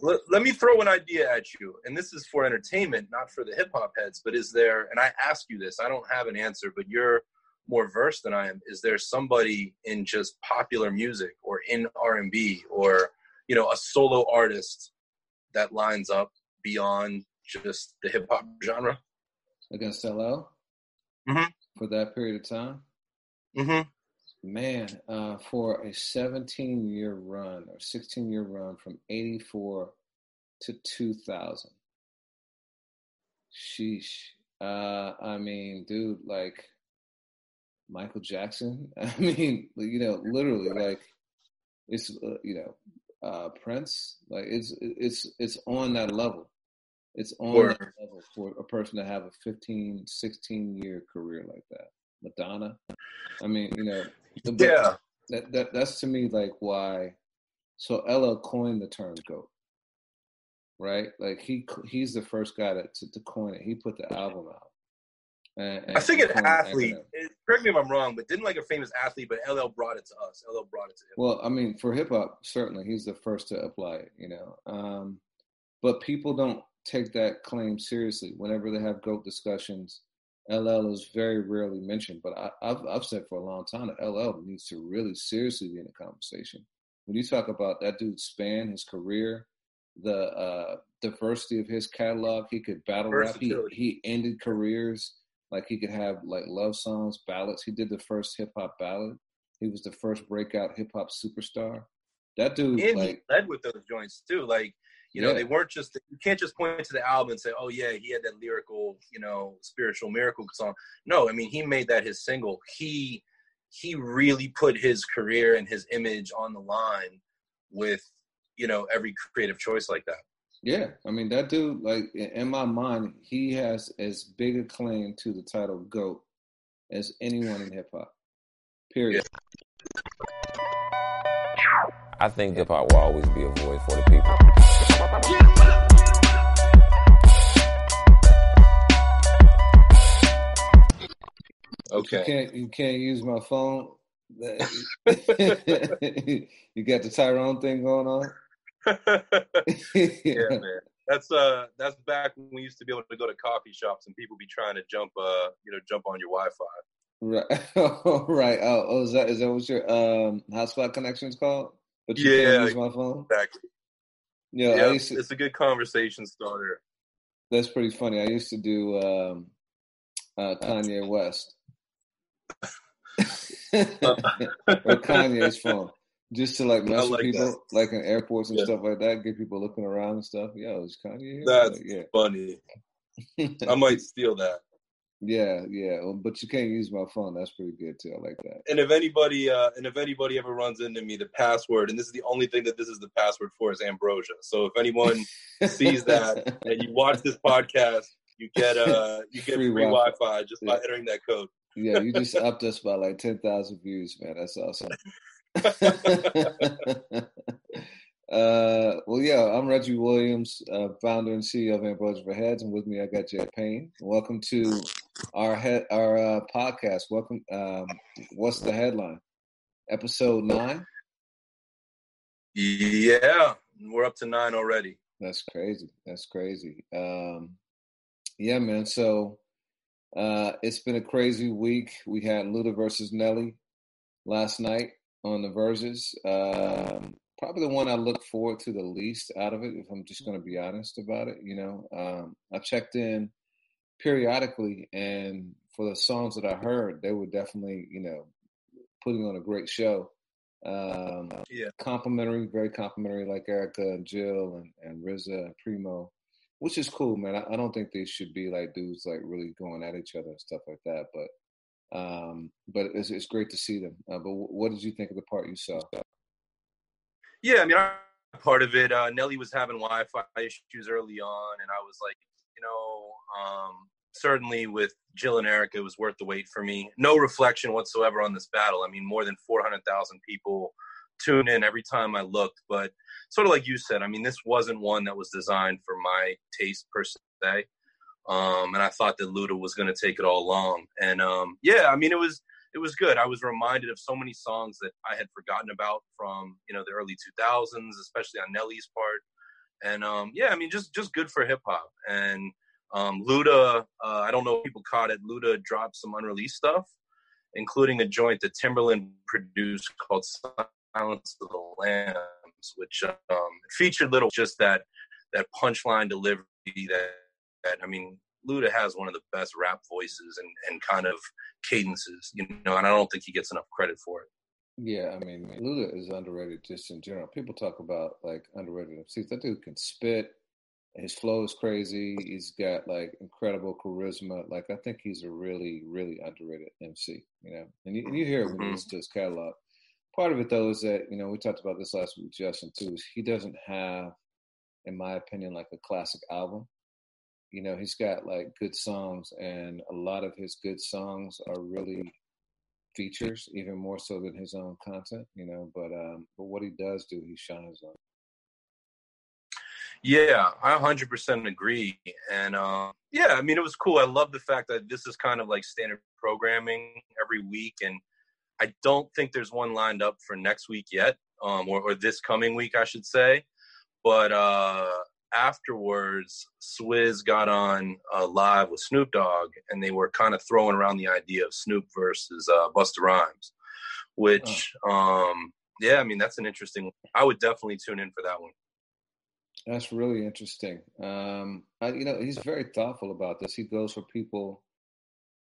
Let, let me throw an idea at you, and this is for entertainment, not for the hip hop heads. But is there? And I ask you this. I don't have an answer, but you're more versed than I am. Is there somebody in just popular music or in R and B or you know a solo artist that lines up beyond just the hip hop genre against LL mm-hmm. for that period of time? Mm-hmm. Man, uh, for a 17 year run or 16 year run from 84 to 2000. Sheesh. Uh, I mean, dude, like Michael Jackson. I mean, you know, literally, like it's uh, you know, uh, Prince. Like it's it's it's on that level. It's on that level for a person to have a 15, 16 year career like that. Madonna. I mean, you know, the- Yeah. that, that that's to me like why. So LL coined the term "goat," right? Like he he's the first guy to to, to coin it. He put the album out. And, I think and an athlete. it- Correct me if I'm wrong, but didn't like a famous athlete, but LL brought it to us. LL brought it to him. Well, I mean, for hip hop, certainly he's the first to apply it, you know. Um, but people don't take that claim seriously. Whenever they have GOAT discussions, LL is very rarely mentioned. But I, I've I've said for a long time that LL needs to really seriously be in the conversation. When you talk about that dude's span, his career, the uh, diversity of his catalog, he could battle rap. He he ended careers like he could have like love songs, ballads. He did the first hip hop ballad. He was the first breakout hip hop superstar. That dude, and like, he led with those joints too. Like, you know, Yeah. they weren't just you can't just point to the album and say, "Oh yeah, he had that lyrical, you know, spiritual miracle song." No, I mean, he made that his single. He he really put his career and his image on the line with, you know, every creative choice like that. yeah, I mean, that dude, like, in in my mind, he has as big a claim to the title GOAT as anyone in hip hop. Period. I think hip hop will always be a voice for the people. You Okay. can't you can't use my phone. you got the Tyrone thing going on. yeah, man. That's uh that's back when we used to be able to go to coffee shops and people be trying to jump uh you know jump on your Wi-Fi. Right. right. Oh, oh, is that is that what your um hotspot connection is called? But you Yeah, can't use my phone. Exactly. Yeah, I Yeah, used to, it's a good conversation starter. that's pretty funny. I used to do um uh Kanye West. or Kanye's phone. Just to like mess I with like people, like in airports and Yeah. stuff like that, get people looking around and stuff. Yo, is Kanye here? That's Like, funny. I might steal that. Yeah, yeah, but you can't use my phone. That's pretty good too. I like that. And if anybody uh and if anybody ever runs into me, the password, and this is the only thing that this is the password for is ambrosia. So if anyone sees that and you watch this podcast, you get uh you get Free free, Wi-Fi. Wi-Fi just by entering that code. yeah, you just upped us by like ten thousand views, man. That's awesome. uh, well, yeah, I'm Reggie Williams, uh, founder and CEO of Ambrosia for Heads, and with me I got Jay Payne. Welcome to our head our uh, podcast. Welcome. Um, what's the headline? Episode nine. Yeah, we're up to nine already. That's crazy. That's crazy. Um, yeah, man. So uh, it's been a crazy week. We had Luda versus Nelly last night on the Verzuz. Um, probably the one I look forward to the least out of it, if I'm just going to be honest about it. You know, um, I checked in periodically, and for the songs that I heard, they were definitely, you know, putting on a great show. Um, Yeah. complimentary, very complimentary, like Erykah and Jill and, and RZA and Primo, which is cool, man. I, I don't think they should be like dudes like really going at each other and stuff like that. But um, but it's it's great to see them. Uh, but w- what did you think of the part you saw? Yeah, I mean, I part of it. Uh, Nelly was having Wi-Fi issues early on, and I was like, you know, um, certainly with Jill and Eric, it was worth the wait for me. No reflection whatsoever on this battle. I mean, more than 400,000 people tune in every time I looked, but sort of like you said, I mean, this wasn't one that was designed for my taste per se. Um, and I thought that Luda was going to take it all along. And um, yeah, I mean, it was it was good. I was reminded of so many songs that I had forgotten about from you know the early 2000s, especially on Nelly's part. And um, yeah, I mean, just just good for hip hop. And um, Luda, uh, I don't know if people caught it. Luda dropped some unreleased stuff, including a joint that Timbaland produced called "Silence of the Lambs," which um, featured little just that that punchline delivery that that I mean Luda has one of the best rap voices and, and kind of cadences, you know, and I don't think he gets enough credit for it. Yeah, I mean, Luda is underrated just in general. People talk about like underrated MCs. That dude can spit. His flow is crazy. He's got like incredible charisma. Like I think he's a really, really underrated MC. You know, and you, and you hear it when you mm-hmm. listen to his catalog. Part of it though is that you know we talked about this last week, Justin too. Is he doesn't have, in my opinion, like a classic album you know he's got like good songs and a lot of his good songs are really features even more so than his own content you know but um but what he does do he shines on. Yeah i 100% agree and uh, yeah i mean it was cool. I love the fact that this is kind of like standard programming every week and i don't think there's one lined up for next week yet um or, or this coming week i should say but uh afterwards, Swizz got on uh, live with Snoop Dogg, and they were kind of throwing around the idea of Snoop versus uh, Busta Rhymes, which, oh. um, yeah, I mean that's an interesting. I would definitely tune in for that one. That's really interesting. Um, I, you know, he's very thoughtful about this. He goes for people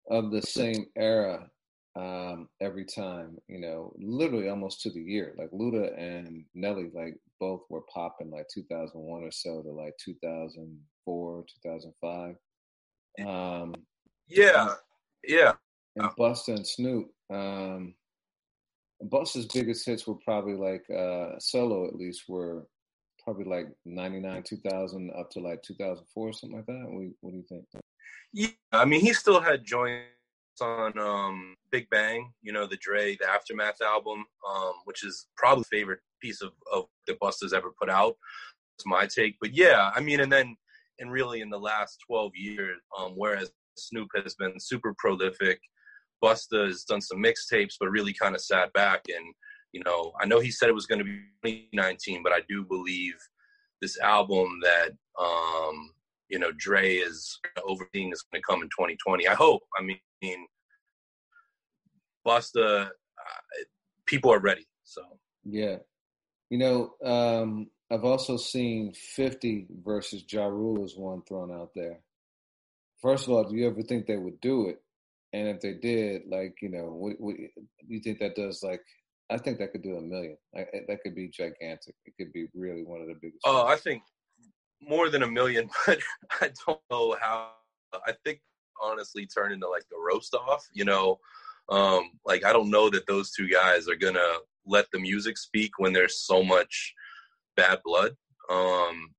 of the same era um, every time, you know, literally almost to the year. Like Luda and Nelly, like both were popping like 2001 or so to like 2004, 2005. Um, yeah, yeah. And Busta and Snoop. Um, Busta's biggest hits were probably like uh, solo, at least, were probably like 99, 2000 up to like 2004, something like that. What, what do you think? Yeah, I mean, he still had joints on um, Big Bang, you know, the Dre, the Aftermath album, um, which is probably favorite piece of, of that Busta's ever put out. It's my take. But yeah, I mean, and then, and really in the last 12 years, um, whereas Snoop has been super prolific, Busta has done some mixtapes, but really kind of sat back. And, you know, I know he said it was going to be 2019, but I do believe this album that, um, you know, Dre is overseeing is going to come in 2020. I hope. I mean, Busta, uh, people are ready. So yeah, you know, um, I've also seen 50 versus Ja Rule is one thrown out there. First of all, do you ever think they would do it? And if they did, like, you know, what, what, you think that does like? I think that could do a million. I, that could be gigantic. It could be really one of the biggest. Oh, I think more than a million, but I don't know how. I think honestly turn into like a roast off. You know, um, like I don't know that those two guys are gonna let the music speak when there's so much bad blood. Um,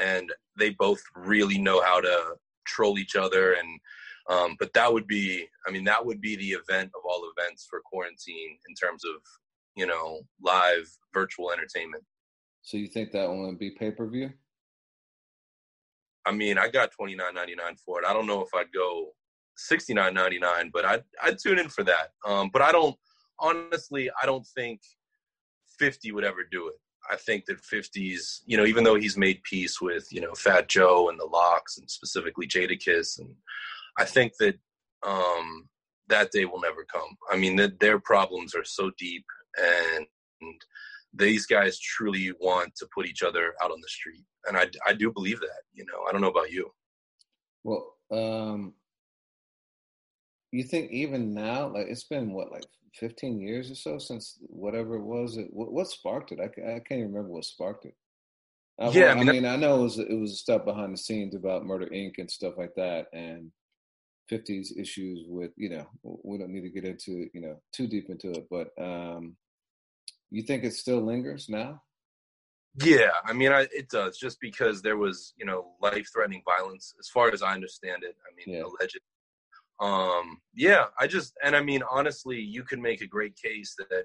and they both really know how to troll each other and um, but that would be i mean that would be the event of all events for quarantine in terms of you know live virtual entertainment so you think that would be pay-per-view i mean i got 29.99 for it i don't know if i'd go 69.99 but i'd i'd tune in for that um, but i don't honestly i don't think 50 would ever do it. I think that 50s, you know, even though he's made peace with, you know, Fat Joe and the LOX and specifically Jadakiss, and I think that um, that day will never come. I mean, that their problems are so deep, and, and these guys truly want to put each other out on the street, and I I do believe that. You know, I don't know about you. Well, um, you think even now, like it's been what, like 15 years or so since whatever it was. It, what, what sparked it? I, I can't even remember what sparked it. I, yeah, I mean, I, mean, I know it was it was stuff behind the scenes about Murder Inc. and stuff like that, and 50s issues with you know we don't need to get into you know too deep into it, but um, you think it still lingers now? Yeah, I mean, I, it does just because there was, you know, life-threatening violence, as far as I understand it. I mean, yeah. alleged. Um, yeah, I just, and I mean, honestly, you could make a great case that,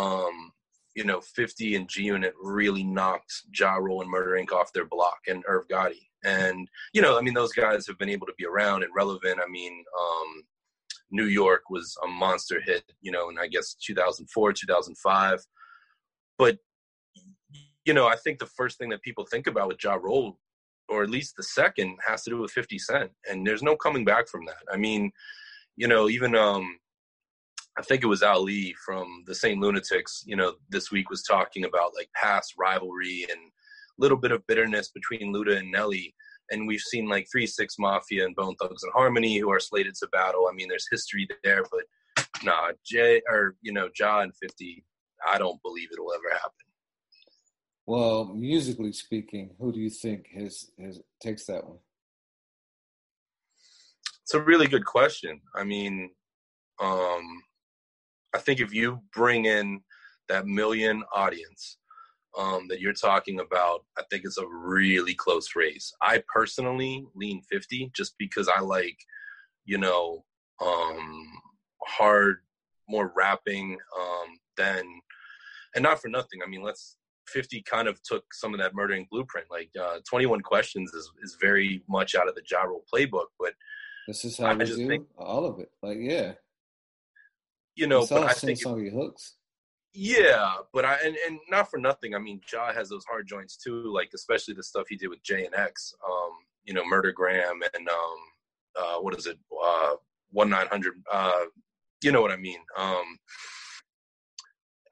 um, you know, 50 and G Unit really knocked Ja Rule and Murder Inc. off their block and Irv Gotti. And, you know, I mean, those guys have been able to be around and relevant. I mean, um, New York was a monster hit, you know, in I guess 2004, 2005. But you know, I think the first thing that people think about with Ja Rule, or at least the second, has to do with 50 Cent. And there's no coming back from that. I mean, you know, even um I think it was Ali from the Saint Lunatics, you know, this week was talking about like past rivalry and a little bit of bitterness between Luda and Nelly. And we've seen like Three Six Mafia and Bone Thugs and Harmony who are slated to battle. I mean, there's history there, but nah, Jay or you know, Ja and 50, I don't believe it'll ever happen. Well, musically speaking, who do you think has has takes that one? It's a really good question. I mean, um, I think if you bring in that million audience um, that you're talking about, I think it's a really close race. I personally lean 50 just because I like, you know, um, hard, more rapping um, than, and not for nothing. I mean, let's 50 kind of took some of that murdering blueprint. Like uh, 21 questions is, is very much out of the Ja Rule playbook, but this is how I just do think, all of it. Like, yeah, you know, but I think your hooks. Yeah, but I and, and not for nothing. I mean, Ja has those hard joints too, like especially the stuff he did with J and X. Um, you know, Murdergram and um, uh, what is it, uh, one nine hundred. Uh, you know what I mean? Um,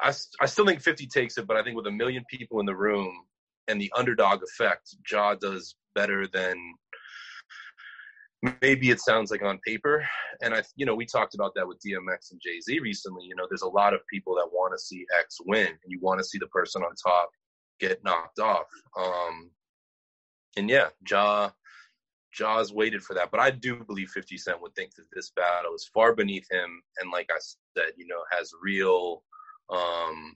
I, I still think 50 takes it, but I think with a million people in the room and the underdog effect, Ja does better than maybe it sounds like on paper. And I, you know, we talked about that with DMX and Jay Z recently. You know, there's a lot of people that want to see X win, and you want to see the person on top get knocked off. Um, and yeah, jaw jaws waited for that, but I do believe 50 Cent would think that this battle is far beneath him, and like I said, you know, has real um,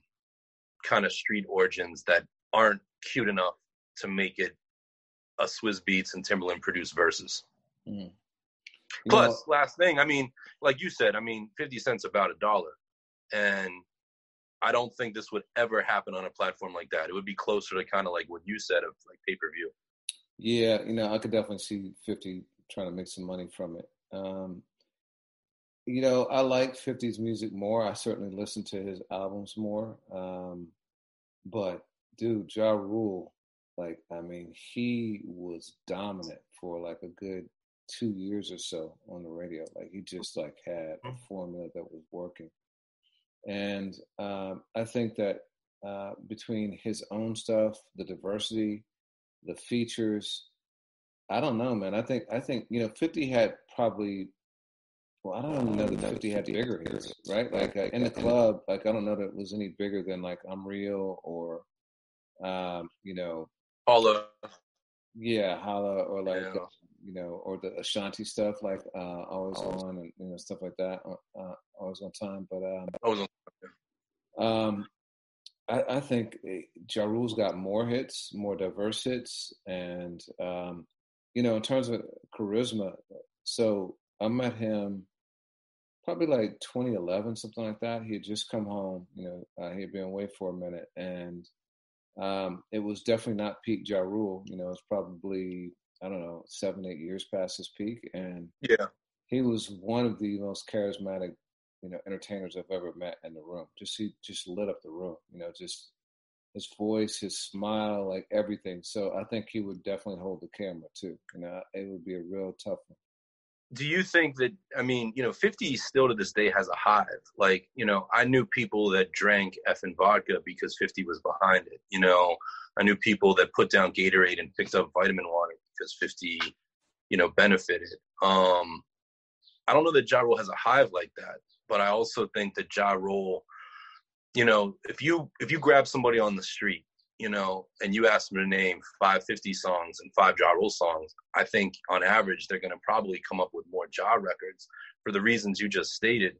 kind of street origins that aren't cute enough to make it a Swizz Beatz and Timbaland produced Verzuz. Mm. Plus, know, last thing, I mean, like you said, I mean, 50 cents about a dollar. And I don't think this would ever happen on a platform like that. It would be closer to kind of like what you said of like pay per view. Yeah, you know, I could definitely see 50 trying to make some money from it. Um, you know, I like 50's music more. I certainly listen to his albums more. Um, but dude, Ja Rule, like, I mean, he was dominant for like a good two years or so on the radio. Like he just like had a formula that was working. And um, I think that uh, between his own stuff, the diversity, the features, I don't know, man. I think I think you know, Fifty had probably well, I don't even know that 50 had bigger hits, right? Like uh, in the club, like I don't know that it was any bigger than like I'm Real or, um, you know, Holla. Yeah, Holla or like, yeah. You know, or the Ashanti stuff like uh, Always On and you know stuff like that. Uh, uh always on time, but um, always on. Um, I, I think eh, Ja Rule's got more hits, more diverse hits, and um, you know, in terms of charisma, so I met him probably like 2011, something like that. He had just come home. You know, uh, he had been away for a minute, and um, it was definitely not peak Ja Rule. You know, it's probably I don't know seven, eight years past his peak, and yeah, he was one of the most charismatic, you know, entertainers I've ever met in the room. Just he just lit up the room. You know, just his voice, his smile, like everything. So I think he would definitely hold the camera too. You know, it would be a real tough one do you think that i mean you know 50 still to this day has a hive like you know i knew people that drank Effen vodka because 50 was behind it you know i knew people that put down gatorade and picked up vitamin water because 50 you know benefited um i don't know that ja Rule has a hive like that but i also think that ja Rule, you know if you if you grab somebody on the street you know, and you ask them to name 550 songs and five Ja Rule songs, I think on average they're going to probably come up with more Ja records for the reasons you just stated.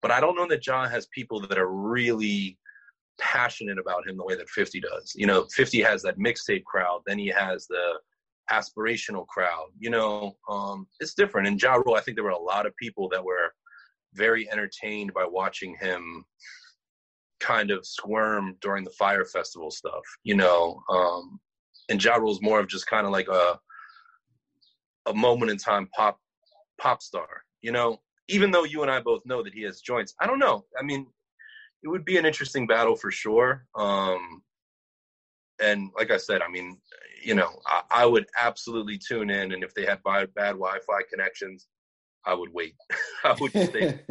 But I don't know that Ja has people that are really passionate about him the way that 50 does. You know, 50 has that mixtape crowd, then he has the aspirational crowd. You know, um, it's different. In Ja Rule, I think there were a lot of people that were very entertained by watching him kind of squirm during the Fire Festival stuff. You know, um, and Ja Rule is more of just kind of like a a moment in time pop pop star. You know, even though you and I both know that he has joints, I don't know. I mean, it would be an interesting battle for sure. Um, and like I said, I mean, you know, I, I, would absolutely tune in, and if they had bad, bad Wi-Fi connections, I would wait. I would stay.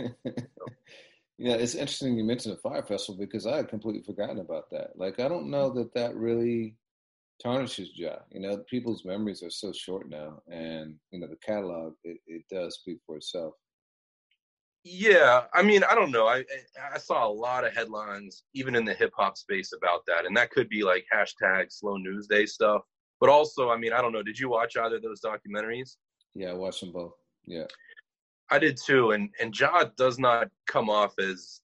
yeah, it's interesting you mentioned the Fire Festival because I had completely forgotten about that. Like, I don't know that that really tarnishes Ja. You know, people's memories are so short now, and you know, the catalog it, it does speak for itself. Yeah, I mean, I don't know. I I saw a lot of headlines, even in the hip hop space, about that, and that could be like hashtag Slow News Day stuff. But also, I mean, I don't know. Did you watch either of those documentaries? Yeah, I watched them both. Yeah, I did too. And and Ja does not come off as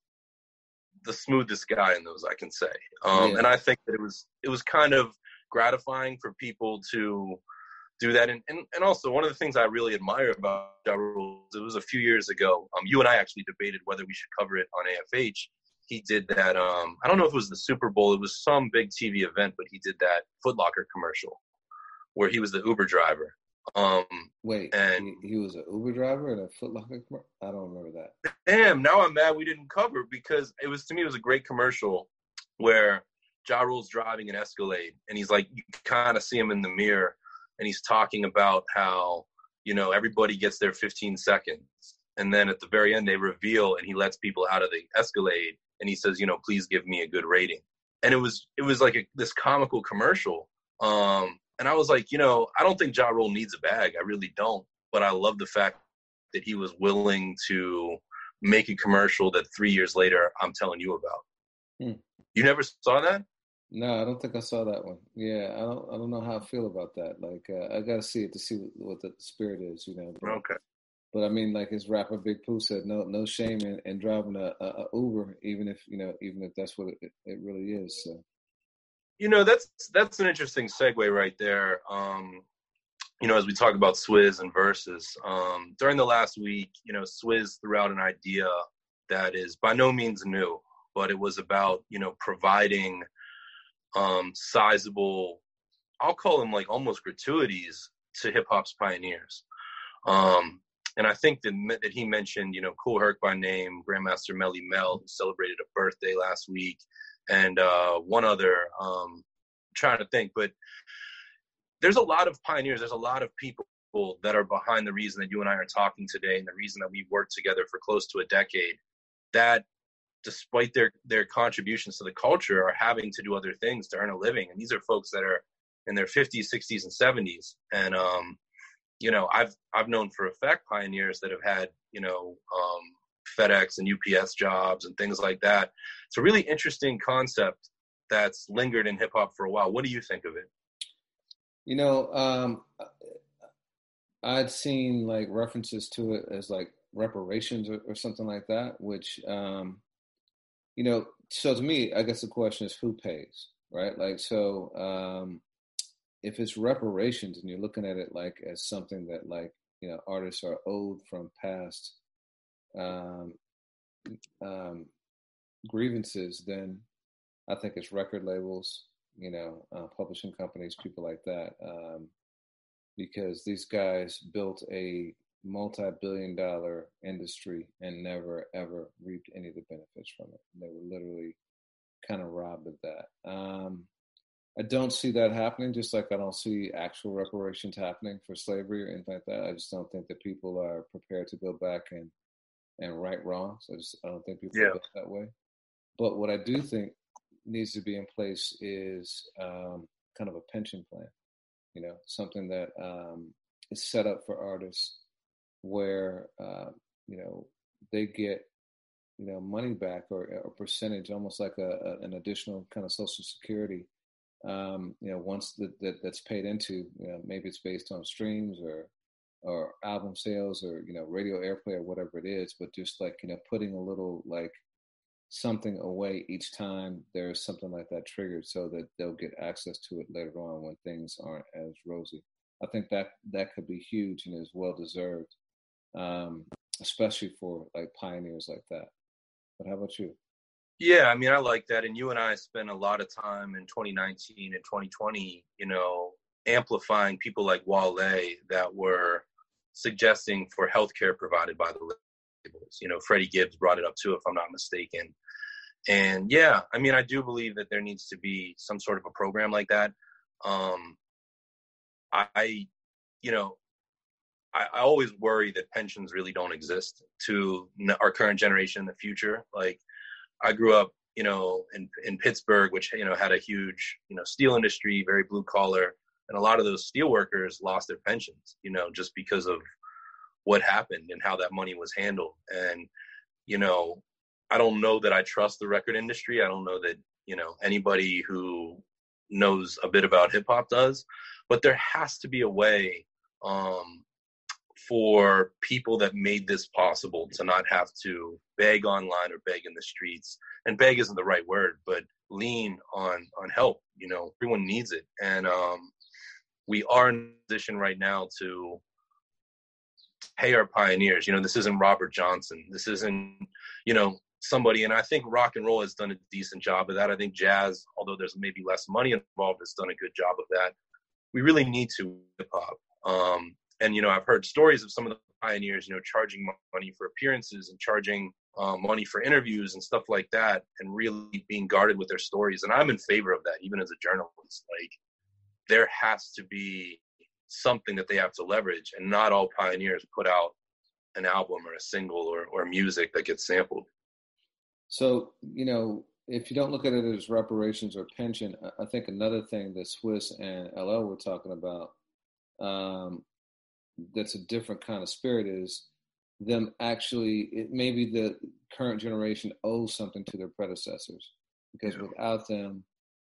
the smoothest guy in those, I can say. Um, yeah. And I think that it was it was kind of gratifying for people to do that. And, and, and also, one of the things I really admire about Ja Rule, it was a few years ago. Um, you and I actually debated whether we should cover it on AFH. He did that. Um, I don't know if it was the Super Bowl. It was some big TV event, but he did that Footlocker commercial where he was the Uber driver. Um, Wait, and he, he was an Uber driver and a Footlocker. commercial. I don't remember that. Damn! Now I'm mad we didn't cover because it was to me it was a great commercial where Ja Rule's driving an Escalade and he's like you kind of see him in the mirror and he's talking about how you know everybody gets their 15 seconds and then at the very end they reveal and he lets people out of the escalade and he says you know please give me a good rating. And it was it was like a, this comical commercial um and i was like you know i don't think ja Rule needs a bag i really don't but i love the fact that he was willing to make a commercial that three years later i'm telling you about. Hmm. you never saw that no, I don't think I saw that one. Yeah, I don't. I don't know how I feel about that. Like, uh, I got to see it to see what, the spirit is, you know. But, okay. But I mean, like his rapper Big Pooh said, no, no shame in, in driving a, a, a, Uber, even if you know, even if that's what it, it really is. So. You know, that's that's an interesting segue right there. Um, you know, as we talk about Swizz and Verzuz, um, during the last week, you know, Swizz threw out an idea that is by no means new, but it was about you know providing um, sizable, I'll call them like almost gratuities to hip hop's pioneers. Um, and I think that, that he mentioned, you know, Kool Herc by name, Grandmaster Melle Mel, who celebrated a birthday last week, and uh, one other. Um, trying to think, but there's a lot of pioneers. There's a lot of people that are behind the reason that you and I are talking today, and the reason that we've worked together for close to a decade. That despite their their contributions to the culture, are having to do other things to earn a living. And these are folks that are in their 50s, 60s, and 70s. And um, you know, I've I've known for a fact pioneers that have had you know um, FedEx and UPS jobs and things like that. It's a really interesting concept that's lingered in hip hop for a while. What do you think of it? You know, um, I'd seen like references to it as like reparations or, or something like that, which um, you know, so to me, I guess the question is who pays, right? Like, so um, if it's reparations and you're looking at it like as something that like you know artists are owed from past um, um, grievances, then I think it's record labels, you know, uh, publishing companies, people like that, um, because these guys built a multi-billion dollar industry and never ever reaped any of the benefits from it. They were literally kind of robbed of that. Um, I don't see that happening, just like I don't see actual reparations happening for slavery or anything like that. I just don't think that people are prepared to go back and and right wrongs. I just I don't think people yeah. that way. But what I do think needs to be in place is um, kind of a pension plan. You know, something that um, is set up for artists where uh, you know they get you know money back or a percentage, almost like a, a, an additional kind of social security. Um, you know, once that, that that's paid into, you know, maybe it's based on streams or or album sales or you know radio airplay or whatever it is, but just like you know putting a little like something away each time there's something like that triggered so that they'll get access to it later on when things aren't as rosy. I think that that could be huge and is well deserved, um, especially for like pioneers like that. But how about you? Yeah, I mean, I like that. And you and I spent a lot of time in 2019 and 2020, you know, amplifying people like Wale that were suggesting for healthcare provided by the labels. You know, Freddie Gibbs brought it up too, if I'm not mistaken. And yeah, I mean, I do believe that there needs to be some sort of a program like that. Um, I, you know, I, I always worry that pensions really don't exist to our current generation in the future. Like, I grew up, you know, in in Pittsburgh, which you know had a huge, you know, steel industry, very blue collar, and a lot of those steel workers lost their pensions, you know, just because of what happened and how that money was handled. And, you know, I don't know that I trust the record industry. I don't know that, you know, anybody who knows a bit about hip hop does, but there has to be a way um, for people that made this possible to not have to beg online or beg in the streets. And beg isn't the right word, but lean on on help. You know, everyone needs it, and um, we are in a position right now to pay our pioneers. You know, this isn't Robert Johnson. This isn't, you know, somebody. And I think rock and roll has done a decent job of that. I think jazz, although there's maybe less money involved, has done a good job of that. We really need to hip hop. Um, and you know, I've heard stories of some of the pioneers, you know, charging money for appearances and charging um, money for interviews and stuff like that, and really being guarded with their stories. And I'm in favor of that, even as a journalist. Like, there has to be something that they have to leverage and not all pioneers put out an album or a single or, or music that gets sampled so you know if you don't look at it as reparations or pension i think another thing that Swizz and ll were talking about um, that's a different kind of spirit is them actually it maybe the current generation owes something to their predecessors because yeah. without them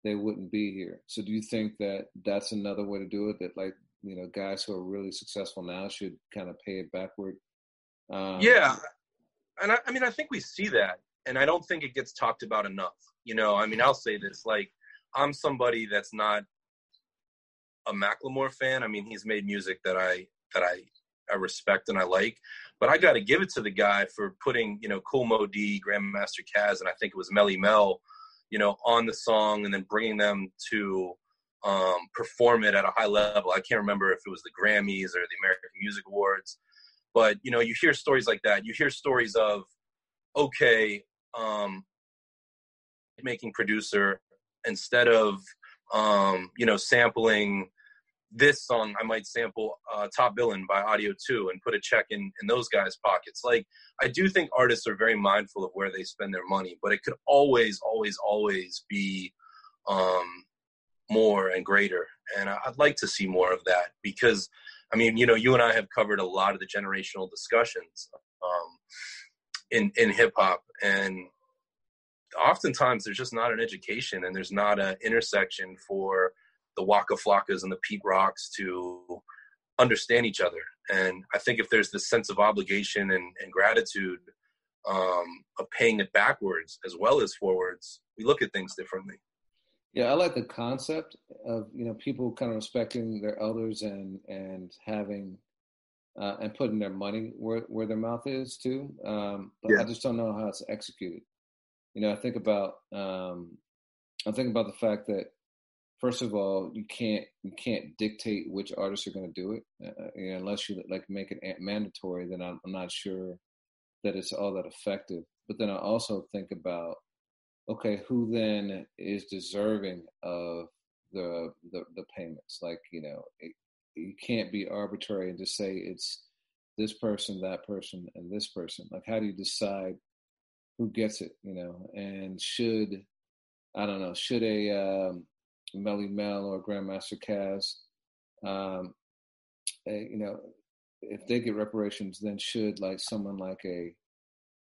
they wouldn't be here. So do you think that that's another way to do it that like you know guys who are really successful now should kind of pay it backward? Um, yeah. And I, I mean i think we see that and i don't think it gets talked about enough you know? I mean i'll say this like i'm somebody that's not a Macklemore fan. I mean he's made music that i that i i respect and i like but i got to give it to the guy for putting you know Kool Moe Dee grandmaster caz and i think it was Melle Mel you know on the song and then bringing them to um, perform it at a high level. I can't remember if it was the Grammys or the American Music Awards, but you know, you hear stories like that. You hear stories of, okay, um, making producer instead of um, you know sampling this song, I might sample uh, Top Billin' by Audio 2 and put a check in, in those guys' pockets. Like, I do think artists are very mindful of where they spend their money, but it could always, always, always be um, more and greater. And I'd like to see more of that because, I mean, you know, you and I have covered a lot of the generational discussions um, in in hip hop, and oftentimes there's just not an education and there's not an intersection for the Waka Flockas and the Pete Rocks to understand each other. And I think if there's this sense of obligation and, and gratitude um, of paying it backwards as well as forwards, we look at things differently. Yeah, I like the concept of you know people kind of respecting their elders and and having uh, and putting their money where where their mouth is too. Um, but yeah. I just don't know how it's executed. You know, I think about um, I think about the fact that first of all, you can't you can't dictate which artists are going to do it uh, unless you like make it mandatory. Then I'm, I'm not sure that it's all that effective. But then I also think about okay, who then is deserving of the the, the payments? Like you know, it, you can't be arbitrary and just say it's this person, that person, and this person. Like, how do you decide who gets it? You know, and should I don't know, should a um, Melle Mel or Grandmaster Caz, um, you know, if they get reparations, then should like someone like a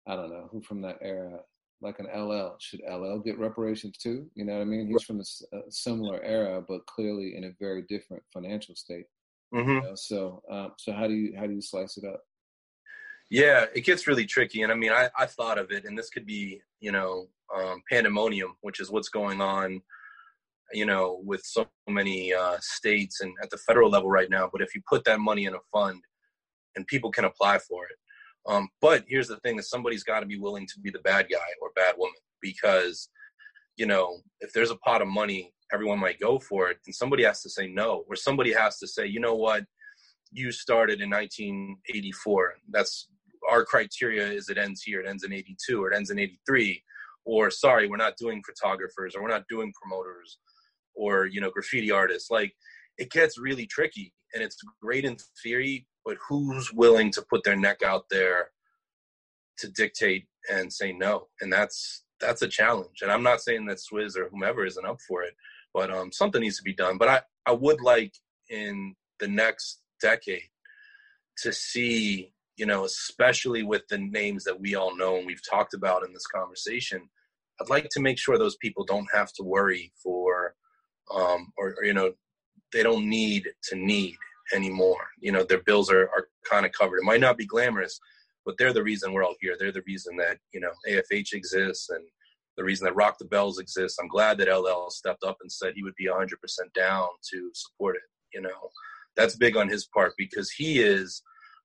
I don't know who from that era, like an LL. Should LL get reparations too? You know what I mean? He's from a, a similar era, but clearly in a very different financial state. Mm-hmm. You know? So, um, so how do you how do you slice it up? Yeah, it gets really tricky. And I mean, I, I thought of it, and this could be, you know, um, pandemonium, which is what's going on, you know, with so many uh, states and at the federal level right now. But if you put that money in a fund and people can apply for it. Um, but here's the thing that somebody's got to be willing to be the bad guy or bad woman because, you know, if there's a pot of money, everyone might go for it. And somebody has to say no, or somebody has to say, you know what, you started in 1984. That's our criteria is it ends here, it ends in 82 or it ends in 83. Or sorry, we're not doing photographers or we're not doing promoters or, you know, graffiti artists. Like it gets really tricky and it's great in theory, but who's willing to put their neck out there to dictate and say no? And that's that's a challenge. And I'm not saying that Swizz or whomever isn't up for it, but um, something needs to be done. But I, I would like in the next decade to see, you know, especially with the names that we all know and we've talked about in this conversation, I'd like to make sure those people don't have to worry for, um, or, or you know, they don't need to need anymore. You know, their bills are, are kind of covered. It might not be glamorous, but they're the reason we're all here. They're the reason that, you know, AFH exists and the reason that Rock the Bells exists. I'm glad that LL stepped up and said he would be 100% down to support it. You know, that's big on his part because he is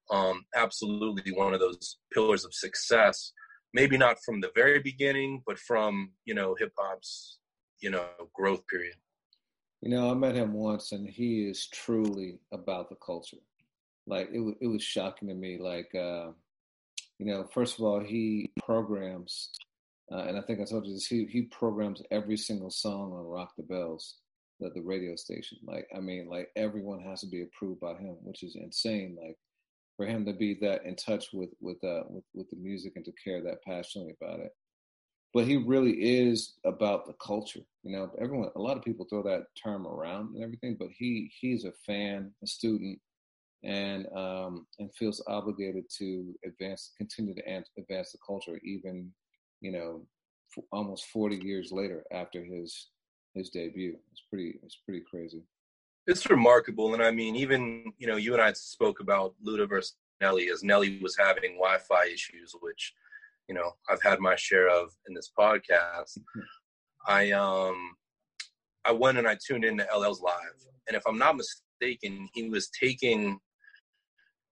um, absolutely one of those pillars of success. Maybe not from the very beginning, but from, you know, hip hop's, you know, growth period. You know, I met him once, and he is truly about the culture. Like it, it was shocking to me. Like, uh, you know, first of all, he programs, uh, and I think I told you this. He he programs every single song on Rock the Bells, the the radio station. Like, I mean, like everyone has to be approved by him, which is insane. Like, for him to be that in touch with with uh with, with the music and to care that passionately about it but he really is about the culture. You know, everyone, a lot of people throw that term around and everything, but he he's a fan, a student, and um, and feels obligated to advance, continue to advance the culture, even you know, almost forty years later after his his debut. It's pretty it's pretty crazy. It's remarkable, and I mean, even you know, you and I spoke about Luda versus Nelly as Nelly was having Wi-Fi issues, which you know I've had my share of in this podcast. Mm-hmm. I um I went and I tuned into LL's live, and if I'm not mistaken, he was taking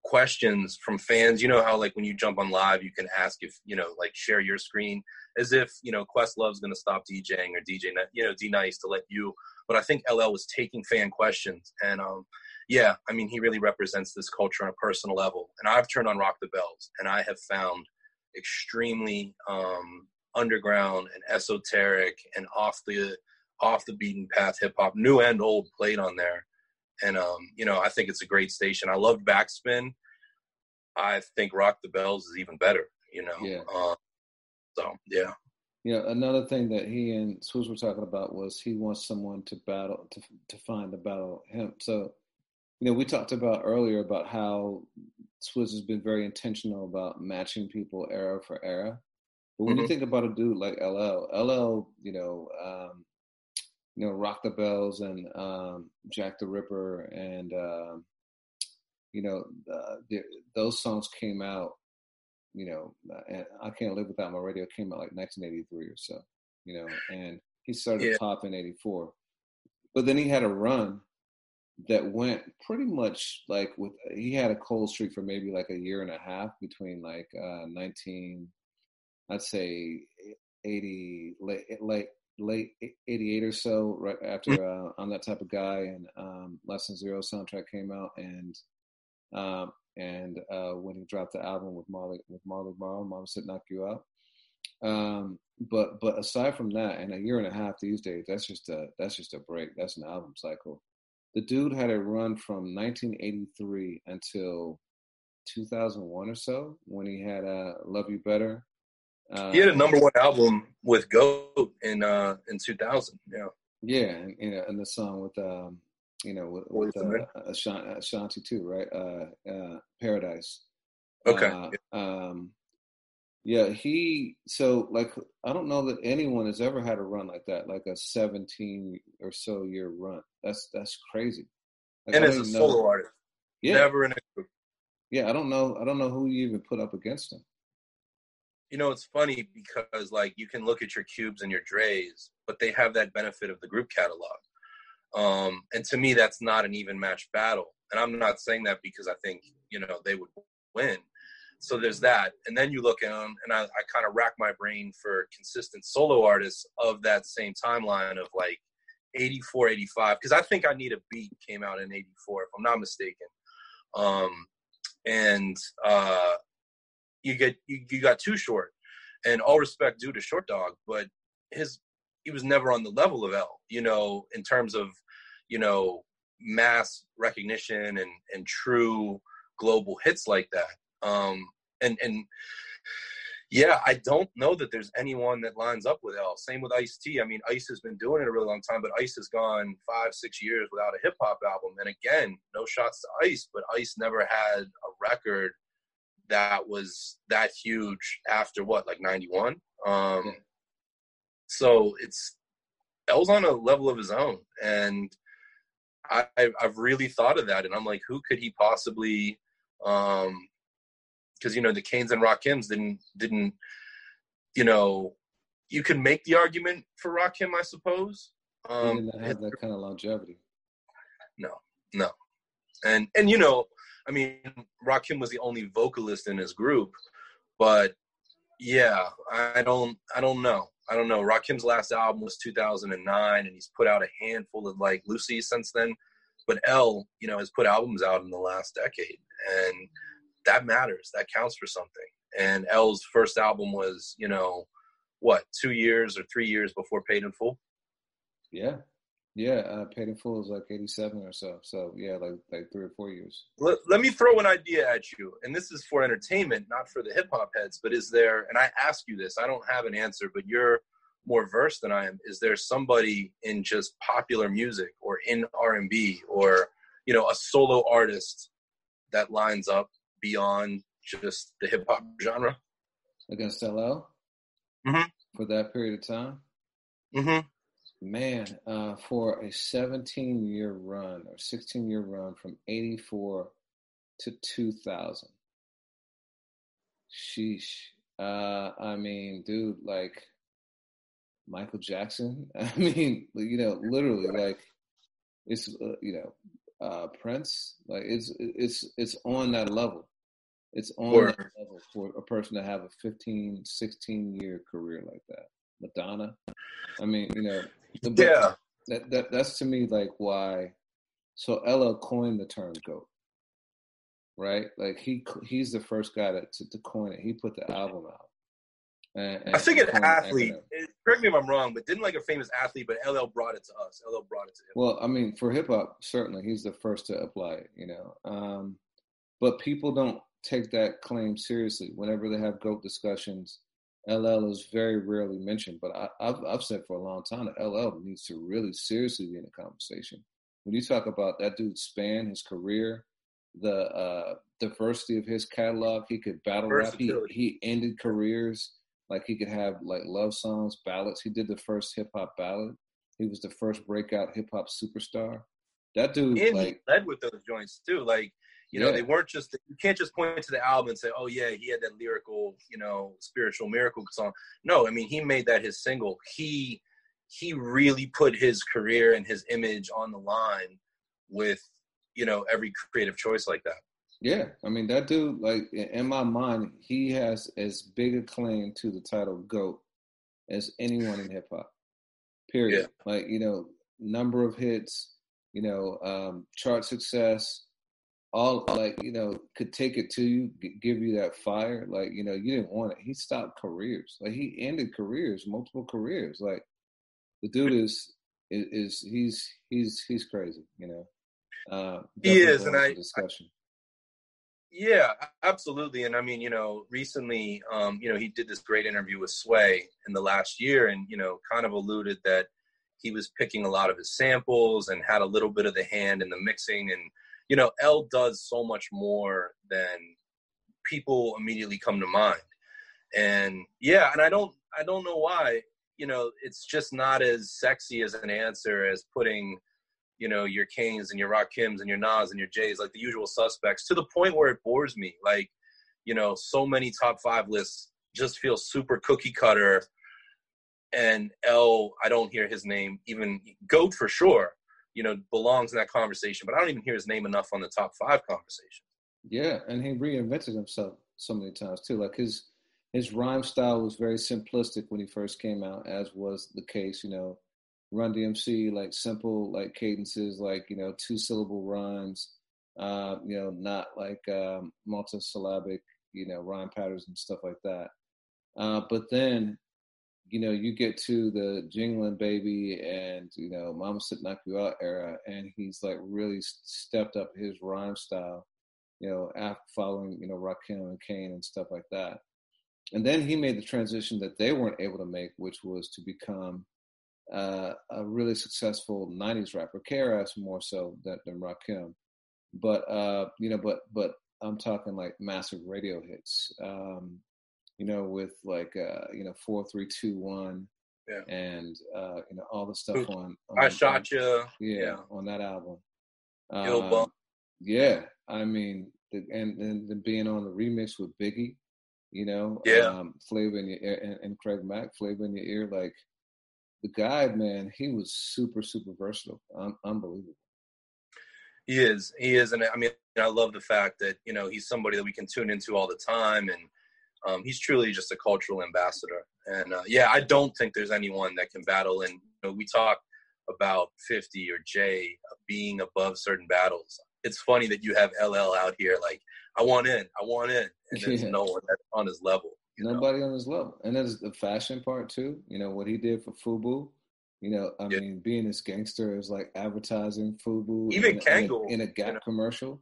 questions from fans. You know how like when you jump on live, you can ask if you know like share your screen as if you know Questlove's going to stop DJing or DJ you know D Nice to let you. But I think LL was taking fan questions, and um yeah, I mean he really represents this culture on a personal level. And I've turned on Rock the Bells, and I have found extremely um, underground and esoteric and off the off the beaten path hip hop, new and old, played on there. And um, you know, I think it's a great station. I loved Backspin. I think Rock the Bells is even better. You know, yeah. Um, so yeah. Yeah, another thing that he and Swizz were talking about was he wants someone to battle to to find the battle him. So, you know, we talked about earlier about how Swizz has been very intentional about matching people era for era. But when mm-hmm. you think about a dude like LL, LL, you know, um, you know, Rock the Bells and um, Jack the Ripper, and um, you know, uh, the, those songs came out. You know, and I can't live without my radio came out like 1983 or so. You know, and he started yeah. top in '84, but then he had a run that went pretty much like with he had a cold streak for maybe like a year and a half between like uh 19 I'd say 80 late late late 88 or so right after mm. uh, I'm that type of guy and um Less Than Zero soundtrack came out and um and uh when he dropped the album with Marley with Marley Marl Mama Said Knock You Out. Um but but aside from that and a year and a half these days that's just a that's just a break. That's an album cycle the dude had a run from 1983 until 2001 or so when he had uh, "Love You Better." Uh, he had a number one album with Goat in uh, in 2000. Yeah. Yeah, and, and the song with um, you know with, with uh, Ashanti too, right? Uh, uh, Paradise. Okay. Uh, um, yeah, he so like I don't know that anyone has ever had a run like that, like a 17 or so year run. That's that's crazy. Like, and as a solo artist, yeah. never in a group. yeah, I don't know. I don't know who you even put up against him. You know, it's funny because like you can look at your cubes and your Dres, but they have that benefit of the group catalog. Um, and to me, that's not an even match battle. And I'm not saying that because I think you know they would win. So there's that, and then you look at them, and I, I kind of rack my brain for consistent solo artists of that same timeline of like 84, 85, because I think I Need a Beat came out in 84, if I'm not mistaken. Um, and uh, you get you, you got Too Short, and all respect due to Short Dog, but his he was never on the level of L, you know, in terms of you know mass recognition and and true global hits like that. Um, and and yeah, I don't know that there's anyone that lines up with L. Same with Ice T. I mean, Ice has been doing it a really long time, but Ice has gone five, six years without a hip hop album. And again, no shots to Ice, but Ice never had a record that was that huge after what, like '91. Um, so it's L's on a level of his own, and I, I've really thought of that, and I'm like, who could he possibly? Um, because you know the Kanes and Rakims didn't didn't you know you can make the argument for Rakim, I suppose. Um, he didn't have that kind of longevity. No, no, and and you know, I mean, Rakim was the only vocalist in his group, but yeah, I don't, I don't know, I don't know. Rakim's last album was 2009, and he's put out a handful of like loosies since then. But L, you know, has put albums out in the last decade, and that matters. That counts for something. And L's first album was, you know, what, two years or three years before Paid in Full? Yeah. Yeah, uh, Paid in Full is like 87 or so. So, yeah, like like three or four years. Let, let me throw an idea at you. And this is for entertainment, not for the hip hop heads. But is there, and I ask you this, I don't have an answer, but you're more versed than I am. Is there somebody in just popular music or in R&B or, you know, a solo artist that lines up beyond just the hip hop genre. Against LL mm-hmm. for that period of time. Mm-hmm. Man, uh, for a 17 year run or 16 year run from 84 to 2000. Sheesh. Uh, I mean, dude, like Michael Jackson. I mean, you know, literally, like it's uh, you know, uh, Prince. Like it's it's it's on that level. It's on that level for a person to have a 15, 16 year career like that. Madonna. I mean, you know, yeah. That, that that's to me like why. So LL coined the term "goat," right? Like he he's the first guy to, to, to coin it. He put the album out. And, and I think an athlete. Correct me if I'm wrong, but didn't like a famous athlete, but LL brought it to us. LL brought it to him. Well, I mean, for hip hop, certainly he's the first to apply it. You know, um, but people don't take that claim seriously. Whenever they have GOAT discussions, LL is very rarely mentioned. But I, have I've said for a long time that LL needs to really seriously be in the conversation. When you talk about that dude's span, his career, the uh, diversity of his catalog, he could battle rap. He, he ended careers like he could have like love songs, ballads. He did the first hip hop ballad. He was the first breakout hip hop superstar. That dude, and like, he led with those joints too. Like you know, yeah. they weren't just you can't just point to the album and say, "Oh yeah, he had that lyrical, you know, spiritual miracle song." No, I mean, he made that his single. He he really put his career and his image on the line with, you know, every creative choice like that. Yeah, I mean that dude. Like in my mind, he has as big a claim to the title "goat" as anyone in hip hop. Period. Yeah. Like you know, number of hits, you know, um, chart success, all like you know could take it to you, give you that fire. Like you know, you didn't want it. He stopped careers. Like he ended careers, multiple careers. Like the dude is is, is he's he's he's crazy. You know, uh, he is, and I discussion. I, yeah, absolutely. And I mean, you know, recently, um, you know, he did this great interview with Sway in the last year, and you know, kind of alluded that he was picking a lot of his samples and had a little bit of the hand in the mixing and you know, L does so much more than people immediately come to mind. And yeah, and I don't I don't know why, you know, it's just not as sexy as an answer as putting you know, your Kanes and your Rakims and your Nas and your Jays, like the usual suspects, to the point where it bores me. Like, you know, so many top five lists just feel super cookie cutter. And L, I don't hear his name even Goat for sure, you know, belongs in that conversation, but I don't even hear his name enough on the top five conversation. Yeah, and he reinvented himself so many times too. Like his his rhyme style was very simplistic when he first came out, as was the case, you know, Run DMC, like simple, like cadences, like you know, two syllable rhymes. Uh, you know, not like um, multisyllabic, you know, rhyme patterns and stuff like that. Uh, but then, you know, you get to the Jingling Baby and you know, Mama Said Knock You Out era, and he's like really stepped up his rhyme style. You know, after following you know Rakim and Kane and stuff like that. And then he made the transition that they weren't able to make, which was to become uh, a really successful '90s rapper, KRS more so than, than Rakim. But uh, you know, but but I'm talking like massive radio hits. Um, you know, with like uh, you know four, three, two, one, yeah. and uh, you know all the stuff on, on I Shot Ya. Yeah, yeah, on that album. Um, yeah, I mean, the, and and being on the remix with Biggie, you know, yeah, um, Flavor in your ear, and, and Craig Mack, Flavor in your ear, like the guy, man, he was super, super versatile, um, unbelievable. He is, he is, and I mean, I love the fact that you know he's somebody that we can tune into all the time, and um, he's truly just a cultural ambassador. And uh, yeah, I don't think there's anyone that can battle. And you know, we talk about 50 or Jay being above certain battles. It's funny that you have LL out here like, I want in, I want in, and there's yeah. no one that's on his level. Nobody know? on his level, and there's the fashion part too. You know what he did for Fubu. You know, I yeah. mean, being this gangster is like advertising Fubu. Even in, Kangol in a, in a Gap you know? commercial.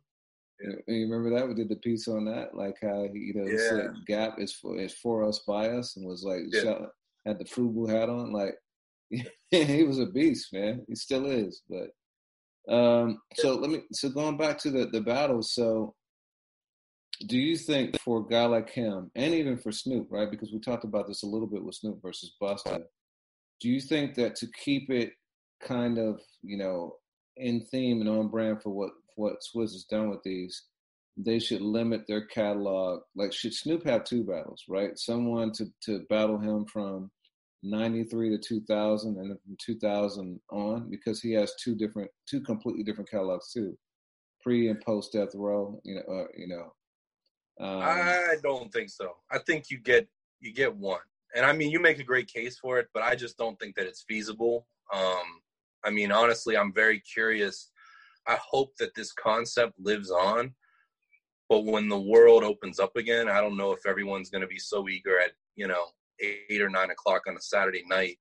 Yeah. You remember that? We did the piece on that, like how he, you know, yeah. said Gap is for is for us by us, and was like yeah. shot, had the Fubu hat on. Like he was a beast, man. He still is. But um, so let me. So going back to the the battles. So do you think for a guy like him, and even for Snoop, right? Because we talked about this a little bit with Snoop versus Busta. Do you think that to keep it kind of, you know, in theme and on brand for what what Swizz has done with these, they should limit their catalog. Like, should Snoop have two battles, right? Someone to to battle him from '93 to 2000, and then from 2000 on, because he has two different, two completely different catalogs too, pre and post death row. You know, uh, you know, um, I don't think so. I think you get you get one, and I mean you make a great case for it, but I just don't think that it's feasible. Um, I mean, honestly, I'm very curious. I hope that this concept lives on, but when the world opens up again, I don't know if everyone's going to be so eager at you know eight or nine o'clock on a Saturday night